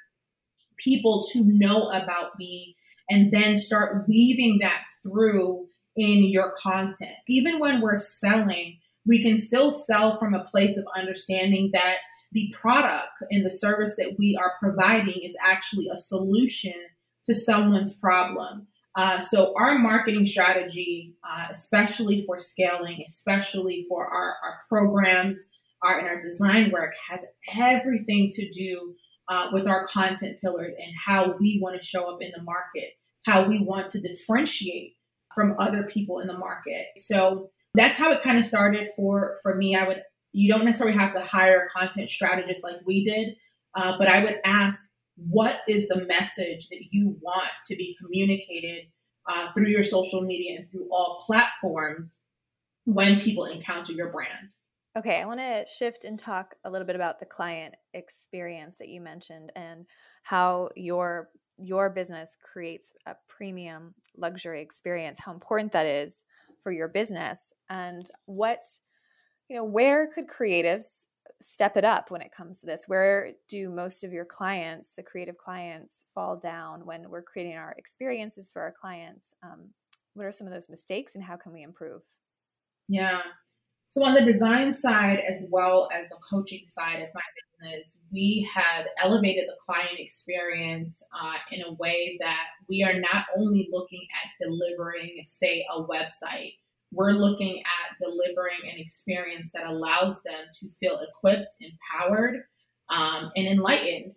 people to know about me and then start weaving that through in your content. Even when we're selling, we can still sell from a place of understanding that the product and the service that we are providing is actually a solution to someone's problem. Uh, so, our marketing strategy, uh, especially for scaling, especially for our, our programs, our, and our design work, has everything to do uh, with our content pillars and how we want to show up in the market, how we want to differentiate from other people in the market. So that's how it kind of started for for me. I would you don't necessarily have to hire a content strategist like we did, uh, but I would ask, what is the message that you want to be communicated uh, through your social media and through all platforms when people encounter your brand? Okay, I want to shift and talk a little bit about the client experience that you mentioned and how your your business creates a premium luxury experience, how important that is for your business and what you know, where could creatives step it up when it comes to this? Where do most of your clients, the creative clients, fall down when we're creating our experiences for our clients? Um, what are some of those mistakes and how can we improve? Yeah, so, on the design side, as well as the coaching side of my business, we have elevated the client experience uh, in a way that we are not only looking at delivering, say, a website, we're looking at delivering an experience that allows them to feel equipped, empowered, um, and enlightened.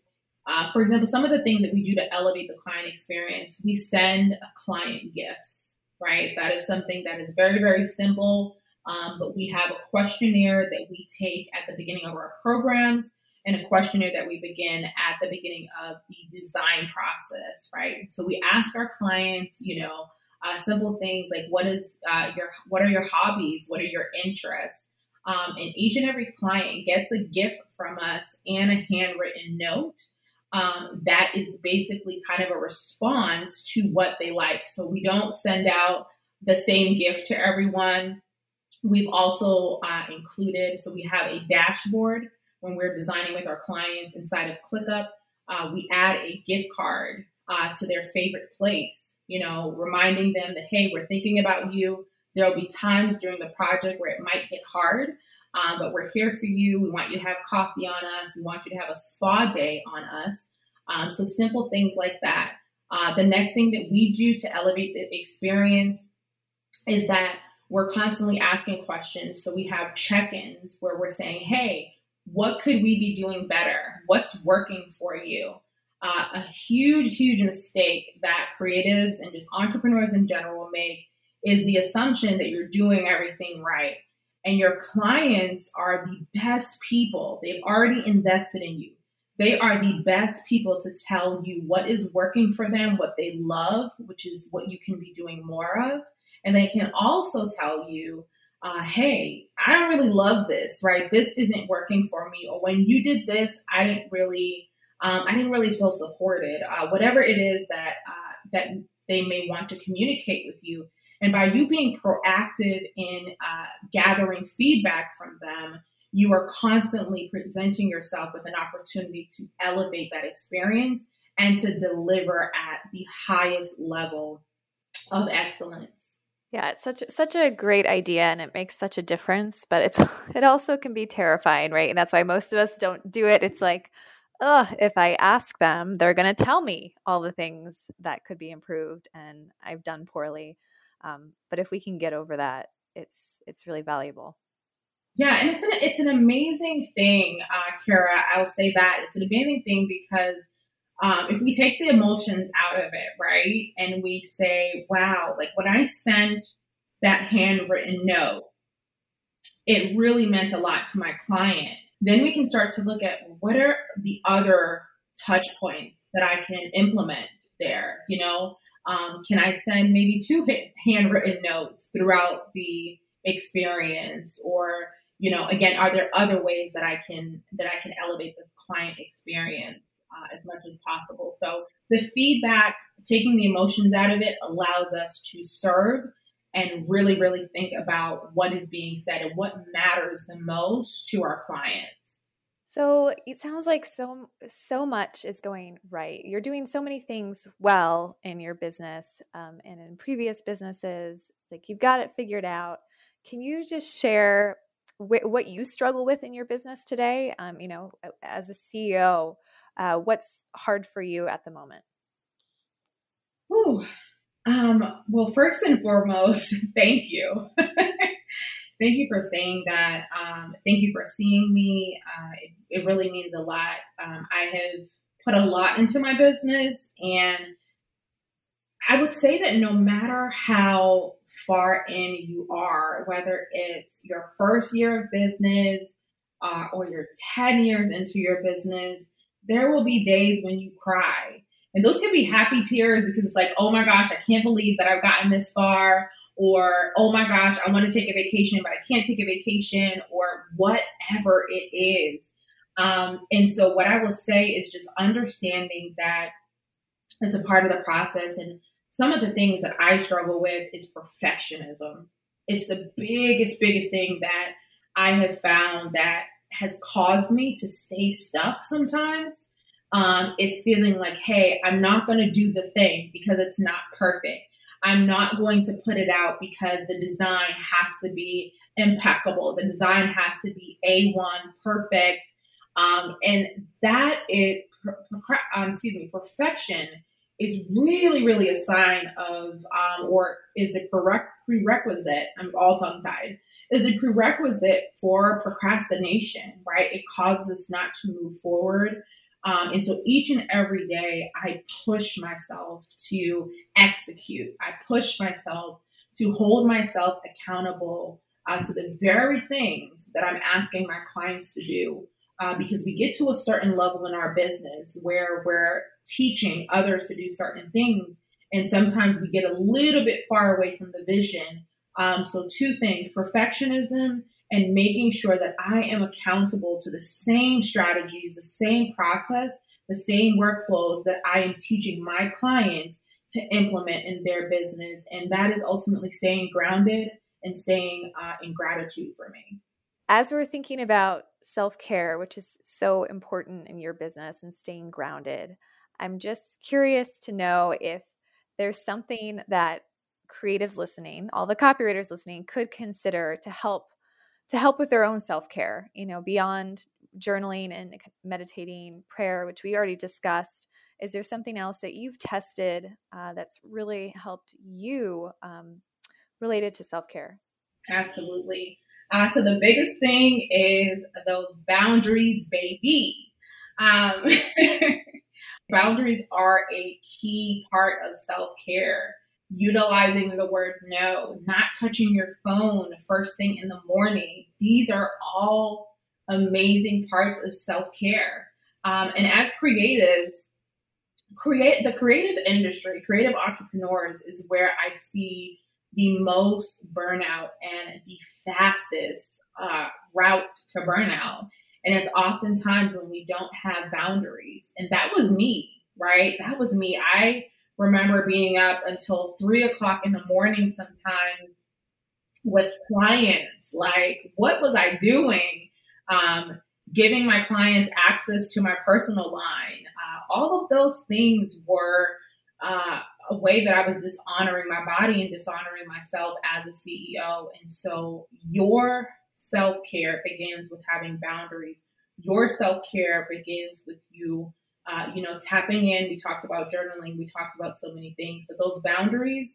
Uh, for example, some of the things that we do to elevate the client experience, we send client gifts, right? That is something that is very, very simple um, but we have a questionnaire that we take at the beginning of our programs and a questionnaire that we begin at the beginning of the design process, right? So we ask our clients, you know, uh, simple things like what is uh, your what are your hobbies, what are your interests, um, and each and every client gets a gift from us and a handwritten note um, that is basically kind of a response to what they like. So we don't send out the same gift to everyone. We've also uh, included, so we have a dashboard when we're designing with our clients inside of ClickUp. Uh, we add a gift card uh, to their favorite place, you know, reminding them that, hey, we're thinking about you. There'll be times during the project where it might get hard, um, but we're here for you. We want you to have coffee on us. We want you to have a spa day on us. Um, so simple things like that. Uh, the next thing that we do to elevate the experience is that we're constantly asking questions. So we have check ins where we're saying, hey, what could we be doing better? What's working for you? Uh, a huge, huge mistake that creatives and just entrepreneurs in general make is the assumption that you're doing everything right. And your clients are the best people. They've already invested in you. They are the best people to tell you what is working for them, what they love, which is what you can be doing more of, and they can also tell you, uh, hey, I don't really love this, right? This isn't working for me. Or when you did this, I didn't really, um, I didn't really feel supported. Uh, whatever it is that uh, that they may want to communicate with you, and by you being proactive in uh, gathering feedback from them, you are constantly presenting yourself with an opportunity to elevate that experience and to deliver at the highest level of excellence. Yeah, it's such such a great idea and it makes such a difference, but it's it also can be terrifying, right? And that's why most of us don't do it. It's like, oh, if I ask them, they're going to tell me all the things that could be improved and I've done poorly. Um, but if we can get over that, it's it's really valuable. Yeah, and it's an it's an amazing thing, uh, Kira. I'll say that it's an amazing thing because um, if we take the emotions out of it, right, and we say, "Wow, like when I sent that handwritten note, it really meant a lot to my client." Then we can start to look at what are the other touch points that I can implement there. You know, um, can I send maybe two handwritten notes throughout the experience, or you know, again, are there other ways that I can that I can elevate this client experience uh, as much as possible? So the feedback, taking the emotions out of it, allows us to serve and really, really think about what is being said and what matters the most to our clients. So it sounds like so so much is going right. You're doing so many things well in your business um, and in previous businesses. Like you've got it figured out. Can you just share wh- what you struggle with in your business today? Um, you know, as a CEO, uh, what's hard for you at the moment? Ooh. Um, well, first and foremost, thank you. thank you for saying that. Um, thank you for seeing me. Uh, it, it, really means a lot. Um, I have put a lot into my business, and I would say that no matter how far in you are, whether it's your first year of business uh, or you're 10 years into your business, there will be days when you cry. And those can be happy tears because it's like, oh my gosh, I can't believe that I've gotten this far or oh my gosh, I want to take a vacation, but I can't take a vacation, or whatever it is. Um, and so, what I will say is just understanding that it's a part of the process. And some of the things that I struggle with is perfectionism. It's the biggest, biggest thing that I have found that has caused me to stay stuck sometimes. Um, is feeling like, hey, I'm not going to do the thing because it's not perfect. I'm not going to put it out because the design has to be impeccable. The design has to be A1 perfect. Um, and that is, um, excuse me, perfection is really, really a sign of, um, or is the prerequisite, I'm all tongue tied, is a prerequisite for procrastination, right? It causes us not to move forward. Um, and so each and every day, I push myself to execute. I push myself to hold myself accountable uh, to the very things that I'm asking my clients to do. Uh, because we get to a certain level in our business where we're teaching others to do certain things. And sometimes we get a little bit far away from the vision. Um, so, two things perfectionism and making sure that I am accountable to the same strategies, the same process, the same workflows that I am teaching my clients to implement in their business. And that is ultimately staying grounded and staying uh, in gratitude for me. As we're thinking about self care, which is so important in your business and staying grounded, I'm just curious to know if there's something that creatives listening, all the copywriters listening, could consider to help to help with their own self-care you know beyond journaling and meditating prayer which we already discussed. Is there something else that you've tested uh, that's really helped you um, related to self-care? Absolutely uh, so the biggest thing is those boundaries baby um, boundaries are a key part of self-care utilizing the word no, not touching your phone first thing in the morning. These are all amazing parts of self care. Um, and as creatives, create the creative industry, creative entrepreneurs is where I see the most burnout and the fastest uh, route to burnout. And it's oftentimes when we don't have boundaries. And that was me, right? That was me. I remember being up until three o'clock in the morning sometimes with clients. Like, what was I doing? Um, giving my clients access to my personal line. Uh, all of those things were uh, a way that I was dishonoring my body and dishonoring myself as a CEO. And so, your self care begins with having boundaries. Your self care begins with you uh, you know, tapping in. We talked about journaling. We talked about so many things, but those boundaries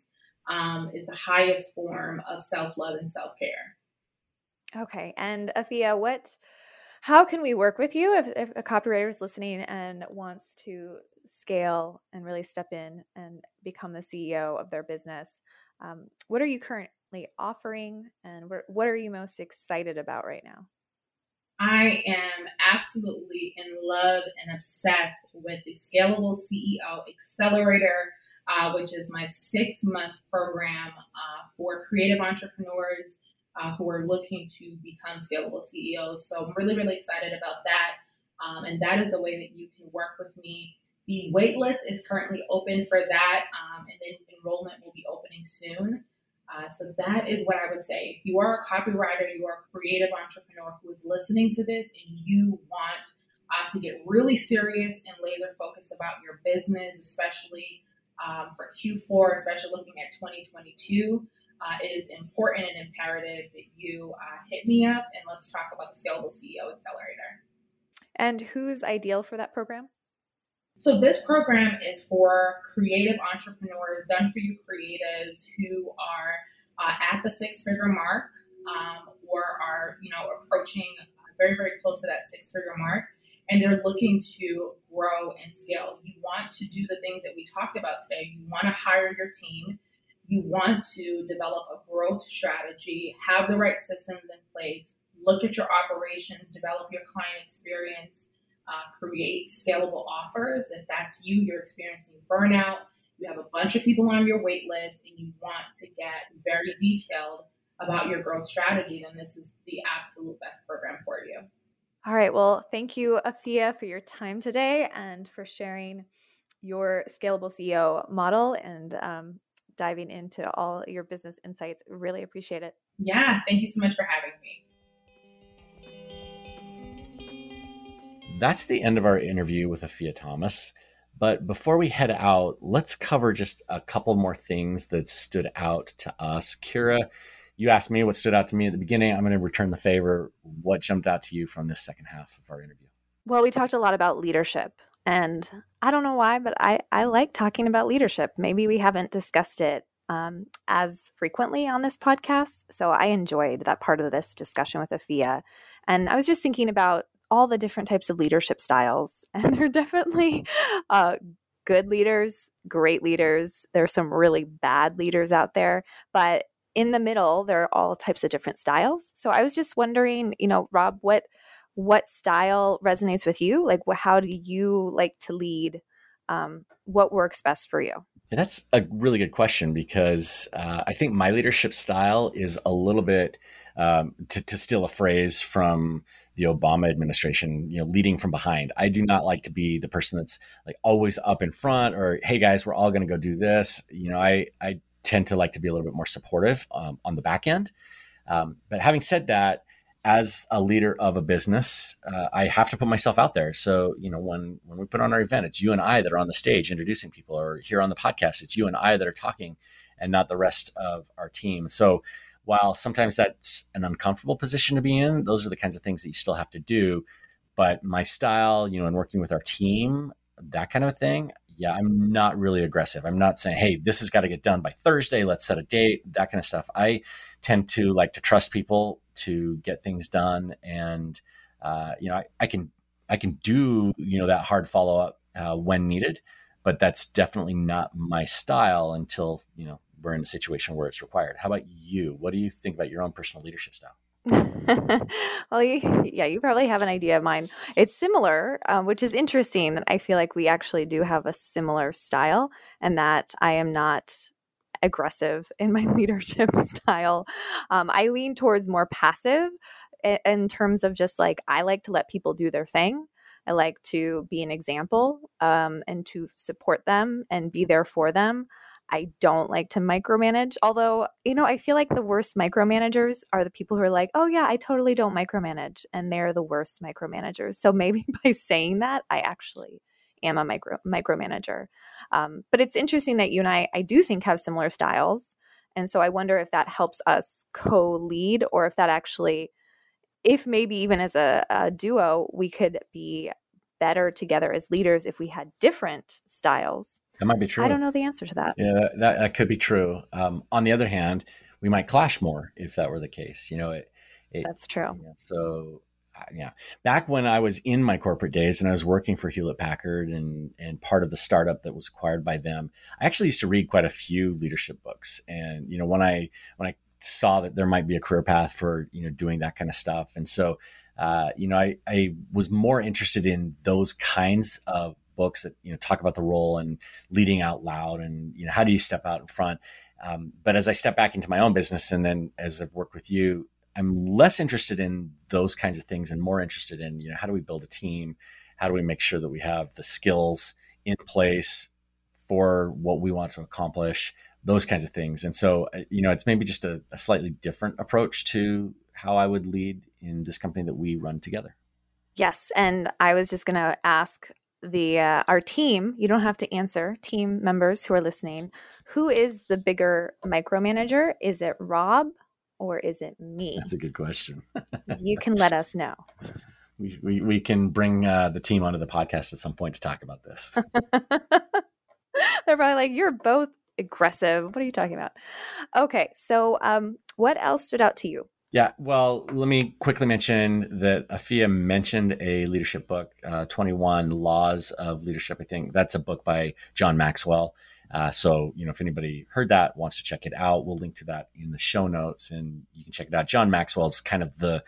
um, is the highest form of self love and self care. Okay. And Ahfeeyah, what how can we work with you if, if a copywriter is listening and wants to scale and really step in and become the CEO of their business? Um, what are you currently offering and what, are you most excited about right now? I am absolutely in love and obsessed with the Scalable CEO Accelerator, uh, which is my six month program uh, for creative entrepreneurs uh, who are looking to become scalable CEOs. So I'm really, really excited about that. Um, and that is the way that you can work with me. The waitlist is currently open for that, um, and then enrollment will be opening soon. Uh, so that is what I would say. If you are a copywriter, you are a creative entrepreneur who is listening to this, and you want uh, to get really serious and laser focused about your business, especially um, for Q4, especially looking at 2022 uh, it is important and imperative that you uh, hit me up and let's talk about the Scalable CEO Accelerator. And who's ideal for that program? So, this program is for creative entrepreneurs, done for you creatives who are uh, at the six figure mark um, or are you know approaching very, very close to that six figure mark and they're looking to grow and scale. You want to do the things that we talked about today. You want to hire your team you want to develop a growth strategy, have the right systems in place, look at your operations, develop your client experience, uh, create scalable offers. If that's you, you're experiencing burnout, you have a bunch of people on your wait list, and you want to get very detailed about your growth strategy, then this is the absolute best program for you. All right. Well, thank you, Ahfeeyah, for your time today and for sharing your scalable CEO model and um, diving into all your business insights. Really appreciate it. Yeah, thank you so much for having me. That's the end of our interview with Ahfeeyah Thomas. But before we head out, let's cover just a couple more things that stood out to us. Kira, you asked me what stood out to me at the beginning. I'm going to return the favor. What jumped out to you from this second half of our interview? Well, we talked a lot about leadership and I don't know why, but I, I like talking about leadership. Maybe we haven't discussed it um, as frequently on this podcast. So I enjoyed that part of this discussion with Ahfeeyah. And I was just thinking about all the different types of leadership styles. And they're definitely uh, good leaders, great leaders. There's some really bad leaders out there. But in the middle, there are all types of different styles. So I was just wondering, you know, Rob, what what style resonates with you like how do you like to lead um, what works best for you that's a really good question because uh, i think my leadership style is a little bit um, to, to steal a phrase from the obama administration you know leading from behind i do not like to be the person that's like always up in front or hey guys we're all going to go do this you know i i tend to like to be a little bit more supportive um, on the back end um, but having said that as a leader of a business, uh, I have to put myself out there. So, you know, when when we put on our event, it's you and I that are on the stage introducing people, or here on the podcast, it's you and I that are talking, and not the rest of our team. So, while sometimes that's an uncomfortable position to be in, those are the kinds of things that you still have to do. But my style, you know, in working with our team, that kind of thing, yeah, I'm not really aggressive. I'm not saying, hey, this has got to get done by Thursday. Let's set a date, that kind of stuff. I tend to like to trust people to get things done, and uh, you know, I, I, can I can do you know that hard follow up uh, when needed, but that's definitely not my style until you know we're in a situation where it's required. How about you? What do you think about your own personal leadership style? well, you, yeah, you probably have an idea of mine. It's similar, um, which is interesting. That I feel like we actually do have a similar style, and that I am not aggressive in my leadership style. Um, I lean towards more passive in terms of just like I like to let people do their thing. I like to be an example um, and to support them and be there for them. I don't like to micromanage. Although, you know, I feel like the worst micromanagers are the people who are like, oh, yeah, I totally don't micromanage. And they're the worst micromanagers. So maybe by saying that, I actually am a micro micromanager. Um, but it's interesting that you and I, I do think, have similar styles. And so I wonder if that helps us co lead or if that actually, if maybe even as a, a duo, we could be better together as leaders if we had different styles that might be true. I don't know the answer to that. Yeah, that, that, that could be true. Um, on the other hand, we might clash more if that were the case. You know, it, It, That's true. so yeah, back when I was in my corporate days and I was working for Hewlett Packard and and part of the startup that was acquired by them, I actually used to read quite a few leadership books. And you know, when I when I saw that there might be a career path for you know doing that kind of stuff, and so uh, you know, I I was more interested in those kinds of books that you know talk about the role and leading out loud and you know how do you step out in front. Um, but as I step back into my own business and then as I've worked with you, I'm less interested in those kinds of things and more interested in, you know, how do we build a team? How do we make sure that we have the skills in place for what we want to accomplish? Those kinds of things. And so, uh, you know, it's maybe just a, a slightly different approach to how I would lead in this company that we run together. Yes, and I was just going to ask the uh, our team. You don't have to answer. Team members who are listening, who is the bigger micromanager? Is it Rob or is it me? That's a good question. you can let us know. We, we, we can bring uh, the team onto the podcast at some point to talk about this. They're probably like, you're both aggressive. What are you talking about? Okay, so um, what else stood out to you? Yeah, well, let me quickly mention that Ahfeeyah mentioned a leadership book, uh, 21 Laws of Leadership. I think that's a book by John Maxwell. Uh, so, you know, if anybody heard that, wants to check it out, we'll link to that in the show notes and you can check it out. John Maxwell's kind of the,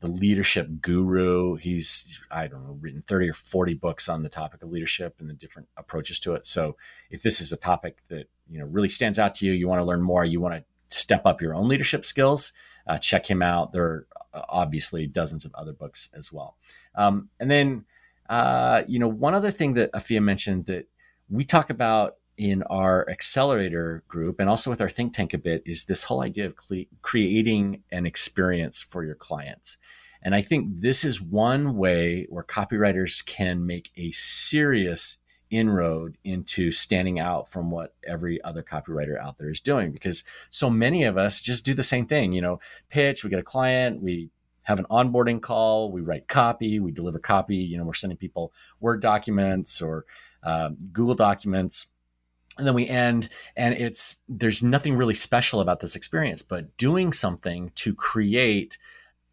the leadership guru. He's, I don't know, written 30 or 40 books on the topic of leadership and the different approaches to it. So if this is a topic that, you know, really stands out to you, you want to learn more, you want to step up your own leadership skills, uh, check him out. There are uh, obviously dozens of other books as well. Um, and then, uh, you know, one other thing that Ahfeeyah mentioned that we talk about in our accelerator group and also with our think tank a bit is this whole idea of cre- creating an experience for your clients. And I think this is one way where copywriters can make a serious inroad into standing out from what every other copywriter out there is doing because so many of us just do the same thing, you know, pitch, we get a client, we have an onboarding call, we write copy, we deliver copy, you know, we're sending people Word documents or um, Google documents and then we end and it's there's nothing really special about this experience but doing something to create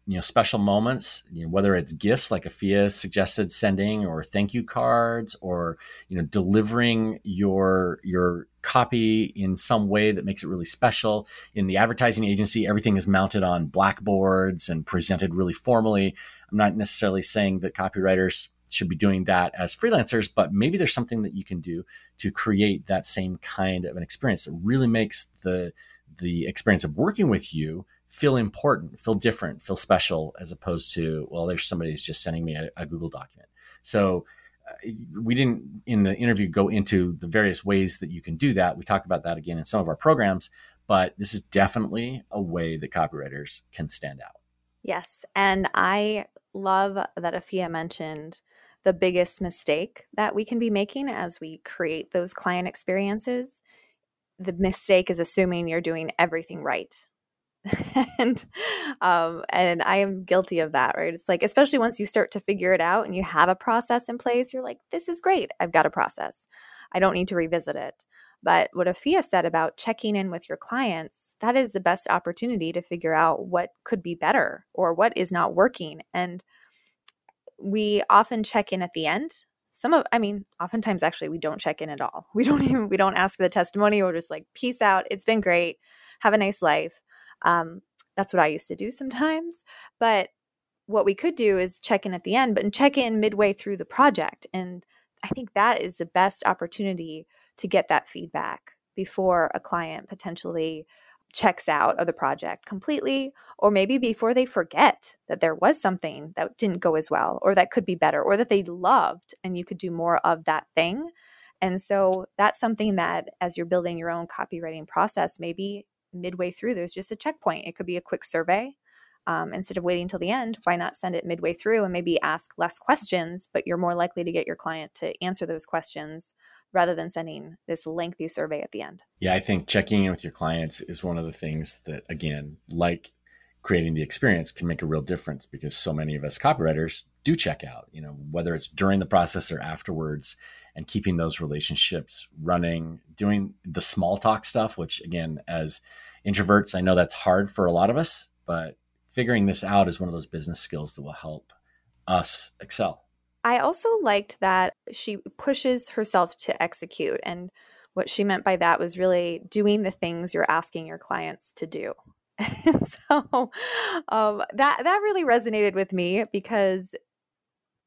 you know special moments you know, whether it's gifts like Ahfeeyah suggested sending or thank you cards or you know delivering your your copy in some way that makes it really special. In the advertising agency everything is mounted on blackboards and presented really formally. I'm not necessarily saying that copywriters should be doing that as freelancers, but maybe there's something that you can do to create that same kind of an experience that really makes the the experience of working with you feel important, feel different, feel special, as opposed to well, there's somebody who's just sending me a, a Google document. So uh, we didn't in the interview go into the various ways that you can do that. We talk about that again in some of our programs, but this is definitely a way that copywriters can stand out. Yes, and I love that Ahfeeyah mentioned the biggest mistake that we can be making as we create those client experiences. The mistake is assuming you're doing everything right. and um, and I am guilty of that, right? It's like, especially once you start to figure it out and you have a process in place, you're like, this is great. I've got a process. I don't need to revisit it. But what Ahfeeyah said about checking in with your clients, that is the best opportunity to figure out what could be better or what is not working. And we often check in at the end some of i mean oftentimes actually we don't check in at all we don't even we don't ask for the testimony we're just like peace out it's been great have a nice life um, that's what i used to do sometimes but what we could do is check in at the end but check in midway through the project and i think that is the best opportunity to get that feedback before a client potentially checks out of the project completely, or maybe before they forget that there was something that didn't go as well, or that could be better, or that they loved and you could do more of that thing. And so that's something that as you're building your own copywriting process, maybe midway through, there's just a checkpoint. It could be a quick survey. Um, instead of waiting till the end, why not send it midway through and maybe ask less questions, but you're more likely to get your client to answer those questions rather than sending this lengthy survey at the end. Yeah, I think checking in with your clients is one of the things that, again, like creating the experience can make a real difference because so many of us copywriters do check out, you know, whether it's during the process or afterwards and keeping those relationships running, doing the small talk stuff, which again, as introverts, I know that's hard for a lot of us, but figuring this out is one of those business skills that will help us excel. I also liked that she pushes herself to execute. And what she meant by that was really doing the things you're asking your clients to do. so um, that that really resonated with me because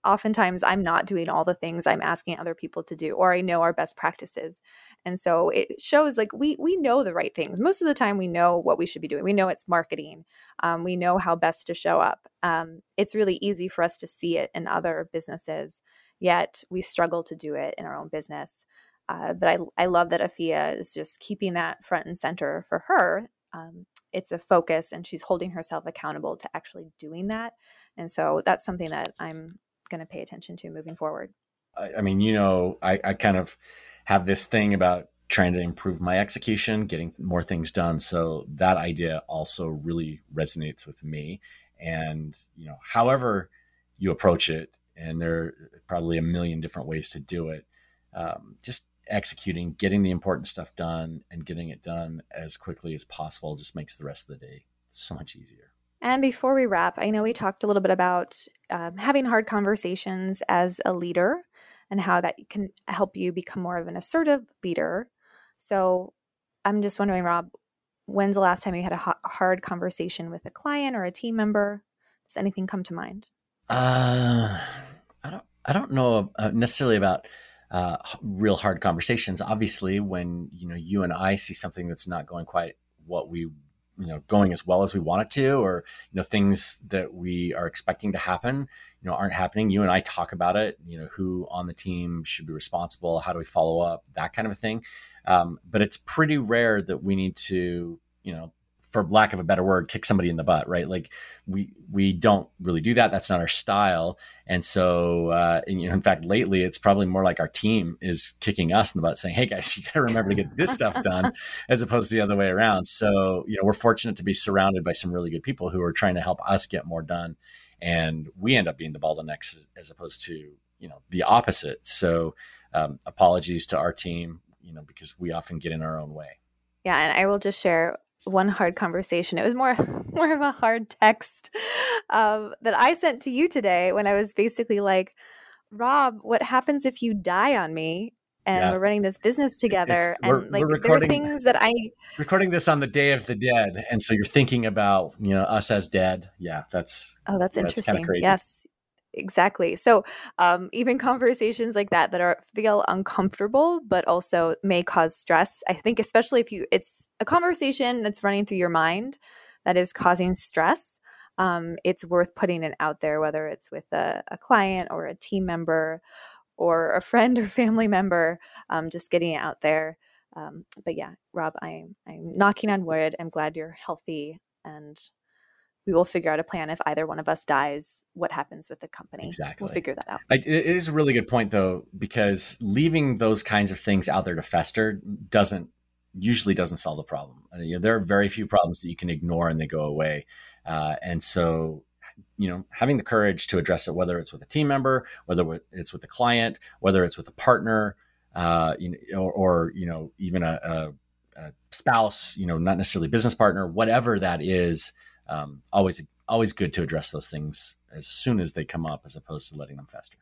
oftentimes I'm not doing all the things I'm asking other people to do, or I know our best practices. And so it shows like we we know the right things. Most of the time, we know what we should be doing. We know it's marketing. Um, we know how best to show up. Um, it's really easy for us to see it in other businesses, yet we struggle to do it in our own business. Uh, but I I love that Ahfeeyah is just keeping that front and center for her. Um, it's a focus, and she's holding herself accountable to actually doing that. And so that's something that I'm going to pay attention to moving forward. I, I mean, you know, I, I kind of have this thing about trying to improve my execution, getting more things done. So that idea also really resonates with me. And, you know, however you approach it, and there are probably a million different ways to do it, um, just executing, getting the important stuff done, and getting it done as quickly as possible just makes the rest of the day so much easier. And before we wrap, I know we talked a little bit about um, having hard conversations as a leader and how that can help you become more of an assertive leader. So I'm just wondering, Rob, when's the last time you had a hard conversation with a client or a team member? Does anything come to mind? Uh, I don't. I don't know uh, necessarily about uh, real hard conversations. Obviously, when you know you and I see something that's not going quite what we you know going as well as we want it to or you know things that we are expecting to happen you know aren't happening. You and i talk about it you know who on the team should be responsible how do we follow up that kind of a thing. Um, but it's pretty rare that we need to you know for lack of a better word, kick somebody in the butt, right? Like we we don't really do that. That's not our style. And so, uh, and, you know, in fact, lately it's probably more like our team is kicking us in the butt, saying, "Hey guys, you got to remember to get this stuff done," as opposed to the other way around. So, you know, we're fortunate to be surrounded by some really good people who are trying to help us get more done, and we end up being the bottlenecks as, as opposed to you know the opposite. So, um, apologies to our team, you know, because we often get in our own way. Yeah, and I will just share one hard conversation. It was more more of a hard text um, that I sent to you today when I was basically like, Rob, what happens if you die on me? And yeah. we're running this business together, it's, and we're, like we're there are things that I recording this on the Day of the Dead, and so you're thinking about you know us as dead. Yeah, that's oh, that's interesting. That's yes, exactly. So um, even conversations like that that are feel uncomfortable but also may cause stress i think especially if you it's a conversation that's running through your mind that is causing stress um, it's worth putting it out there whether it's with a, a, client or a team member or a friend or family member um, just getting it out there. Um, but yeah rob i'm i'm knocking on wood. I'm glad you're healthy and we will figure out a plan. If either one of us dies what happens with the company? Exactly. we'll figure that out. I, it is a really good point though because leaving those kinds of things out there to fester doesn't usually doesn't solve the problem. Uh, you know, there are very few problems that you can ignore and they go away. Uh, and so you know having the courage to address it whether it's with a team member whether it's with a client whether it's with a partner uh, you know, or, or you know even a, a, a spouse you know not necessarily business partner whatever that is um, always always good to address those things as soon as they come up, as opposed to letting them fester.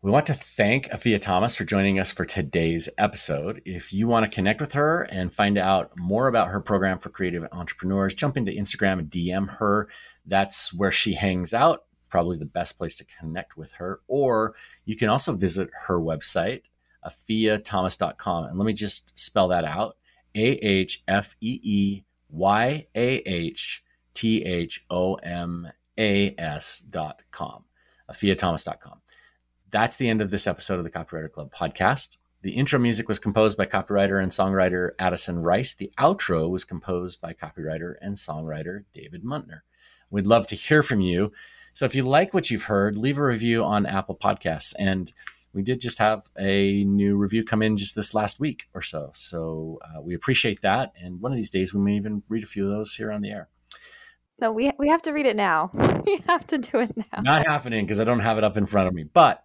We want to thank Ahfeeyah Thomas for joining us for today's episode. If you want to connect with her and find out more about her program for creative entrepreneurs, jump into Instagram and DM her. That's where she hangs out. Probably the best place to connect with her. Or you can also visit her website, ahfeeyahthomas.com. And let me just spell that out A H F E E Y A H T H O M A S dot com, uh, dot com. That's the end of this episode of the Copywriter Club podcast. The intro music was composed by copywriter and songwriter Addison Rice. The outro was composed by copywriter and songwriter David Muntner. We'd love to hear from you. So if you like what you've heard, leave a review on Apple Podcasts. And we did just have a new review come in just this last week or so. So uh, we appreciate that. And one of these days, we may even read a few of those here on the air. No, we, we have to read it now. we have to do it now. Not happening because I don't have it up in front of me. But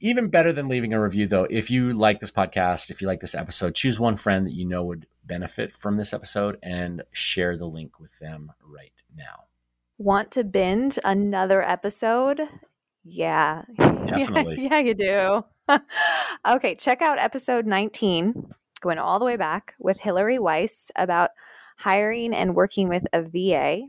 even better than leaving a review, though, if you like this podcast, if you like this episode, choose one friend that you know would benefit from this episode and share the link with them right now. Want to binge another episode? Yeah. Definitely. yeah, yeah, you do. okay, check out episode 19, going all the way back with Hillary Weiss about hiring and working with a VA.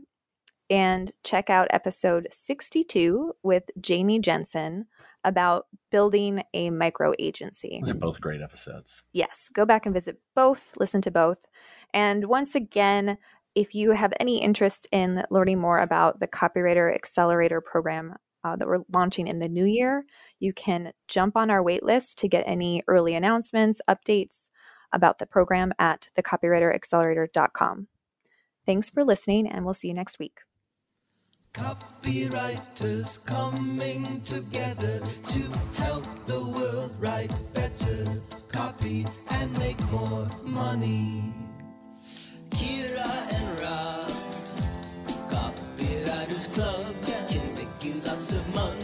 And check out episode 62 with Jamie Jensen about building a micro agency. Those are both great episodes. Yes, go back and visit both, listen to both. And once again, if you have any interest in learning more about the Copywriter Accelerator program uh, that we're launching in the new year. You can jump on our waitlist to get any early announcements, updates about the program at thecopywriteraccelerator.com. Thanks for listening, and we'll see you next week. Copywriters coming together to help the world write better, copy, and make more money. Kira and Rob's Copywriters Club of money.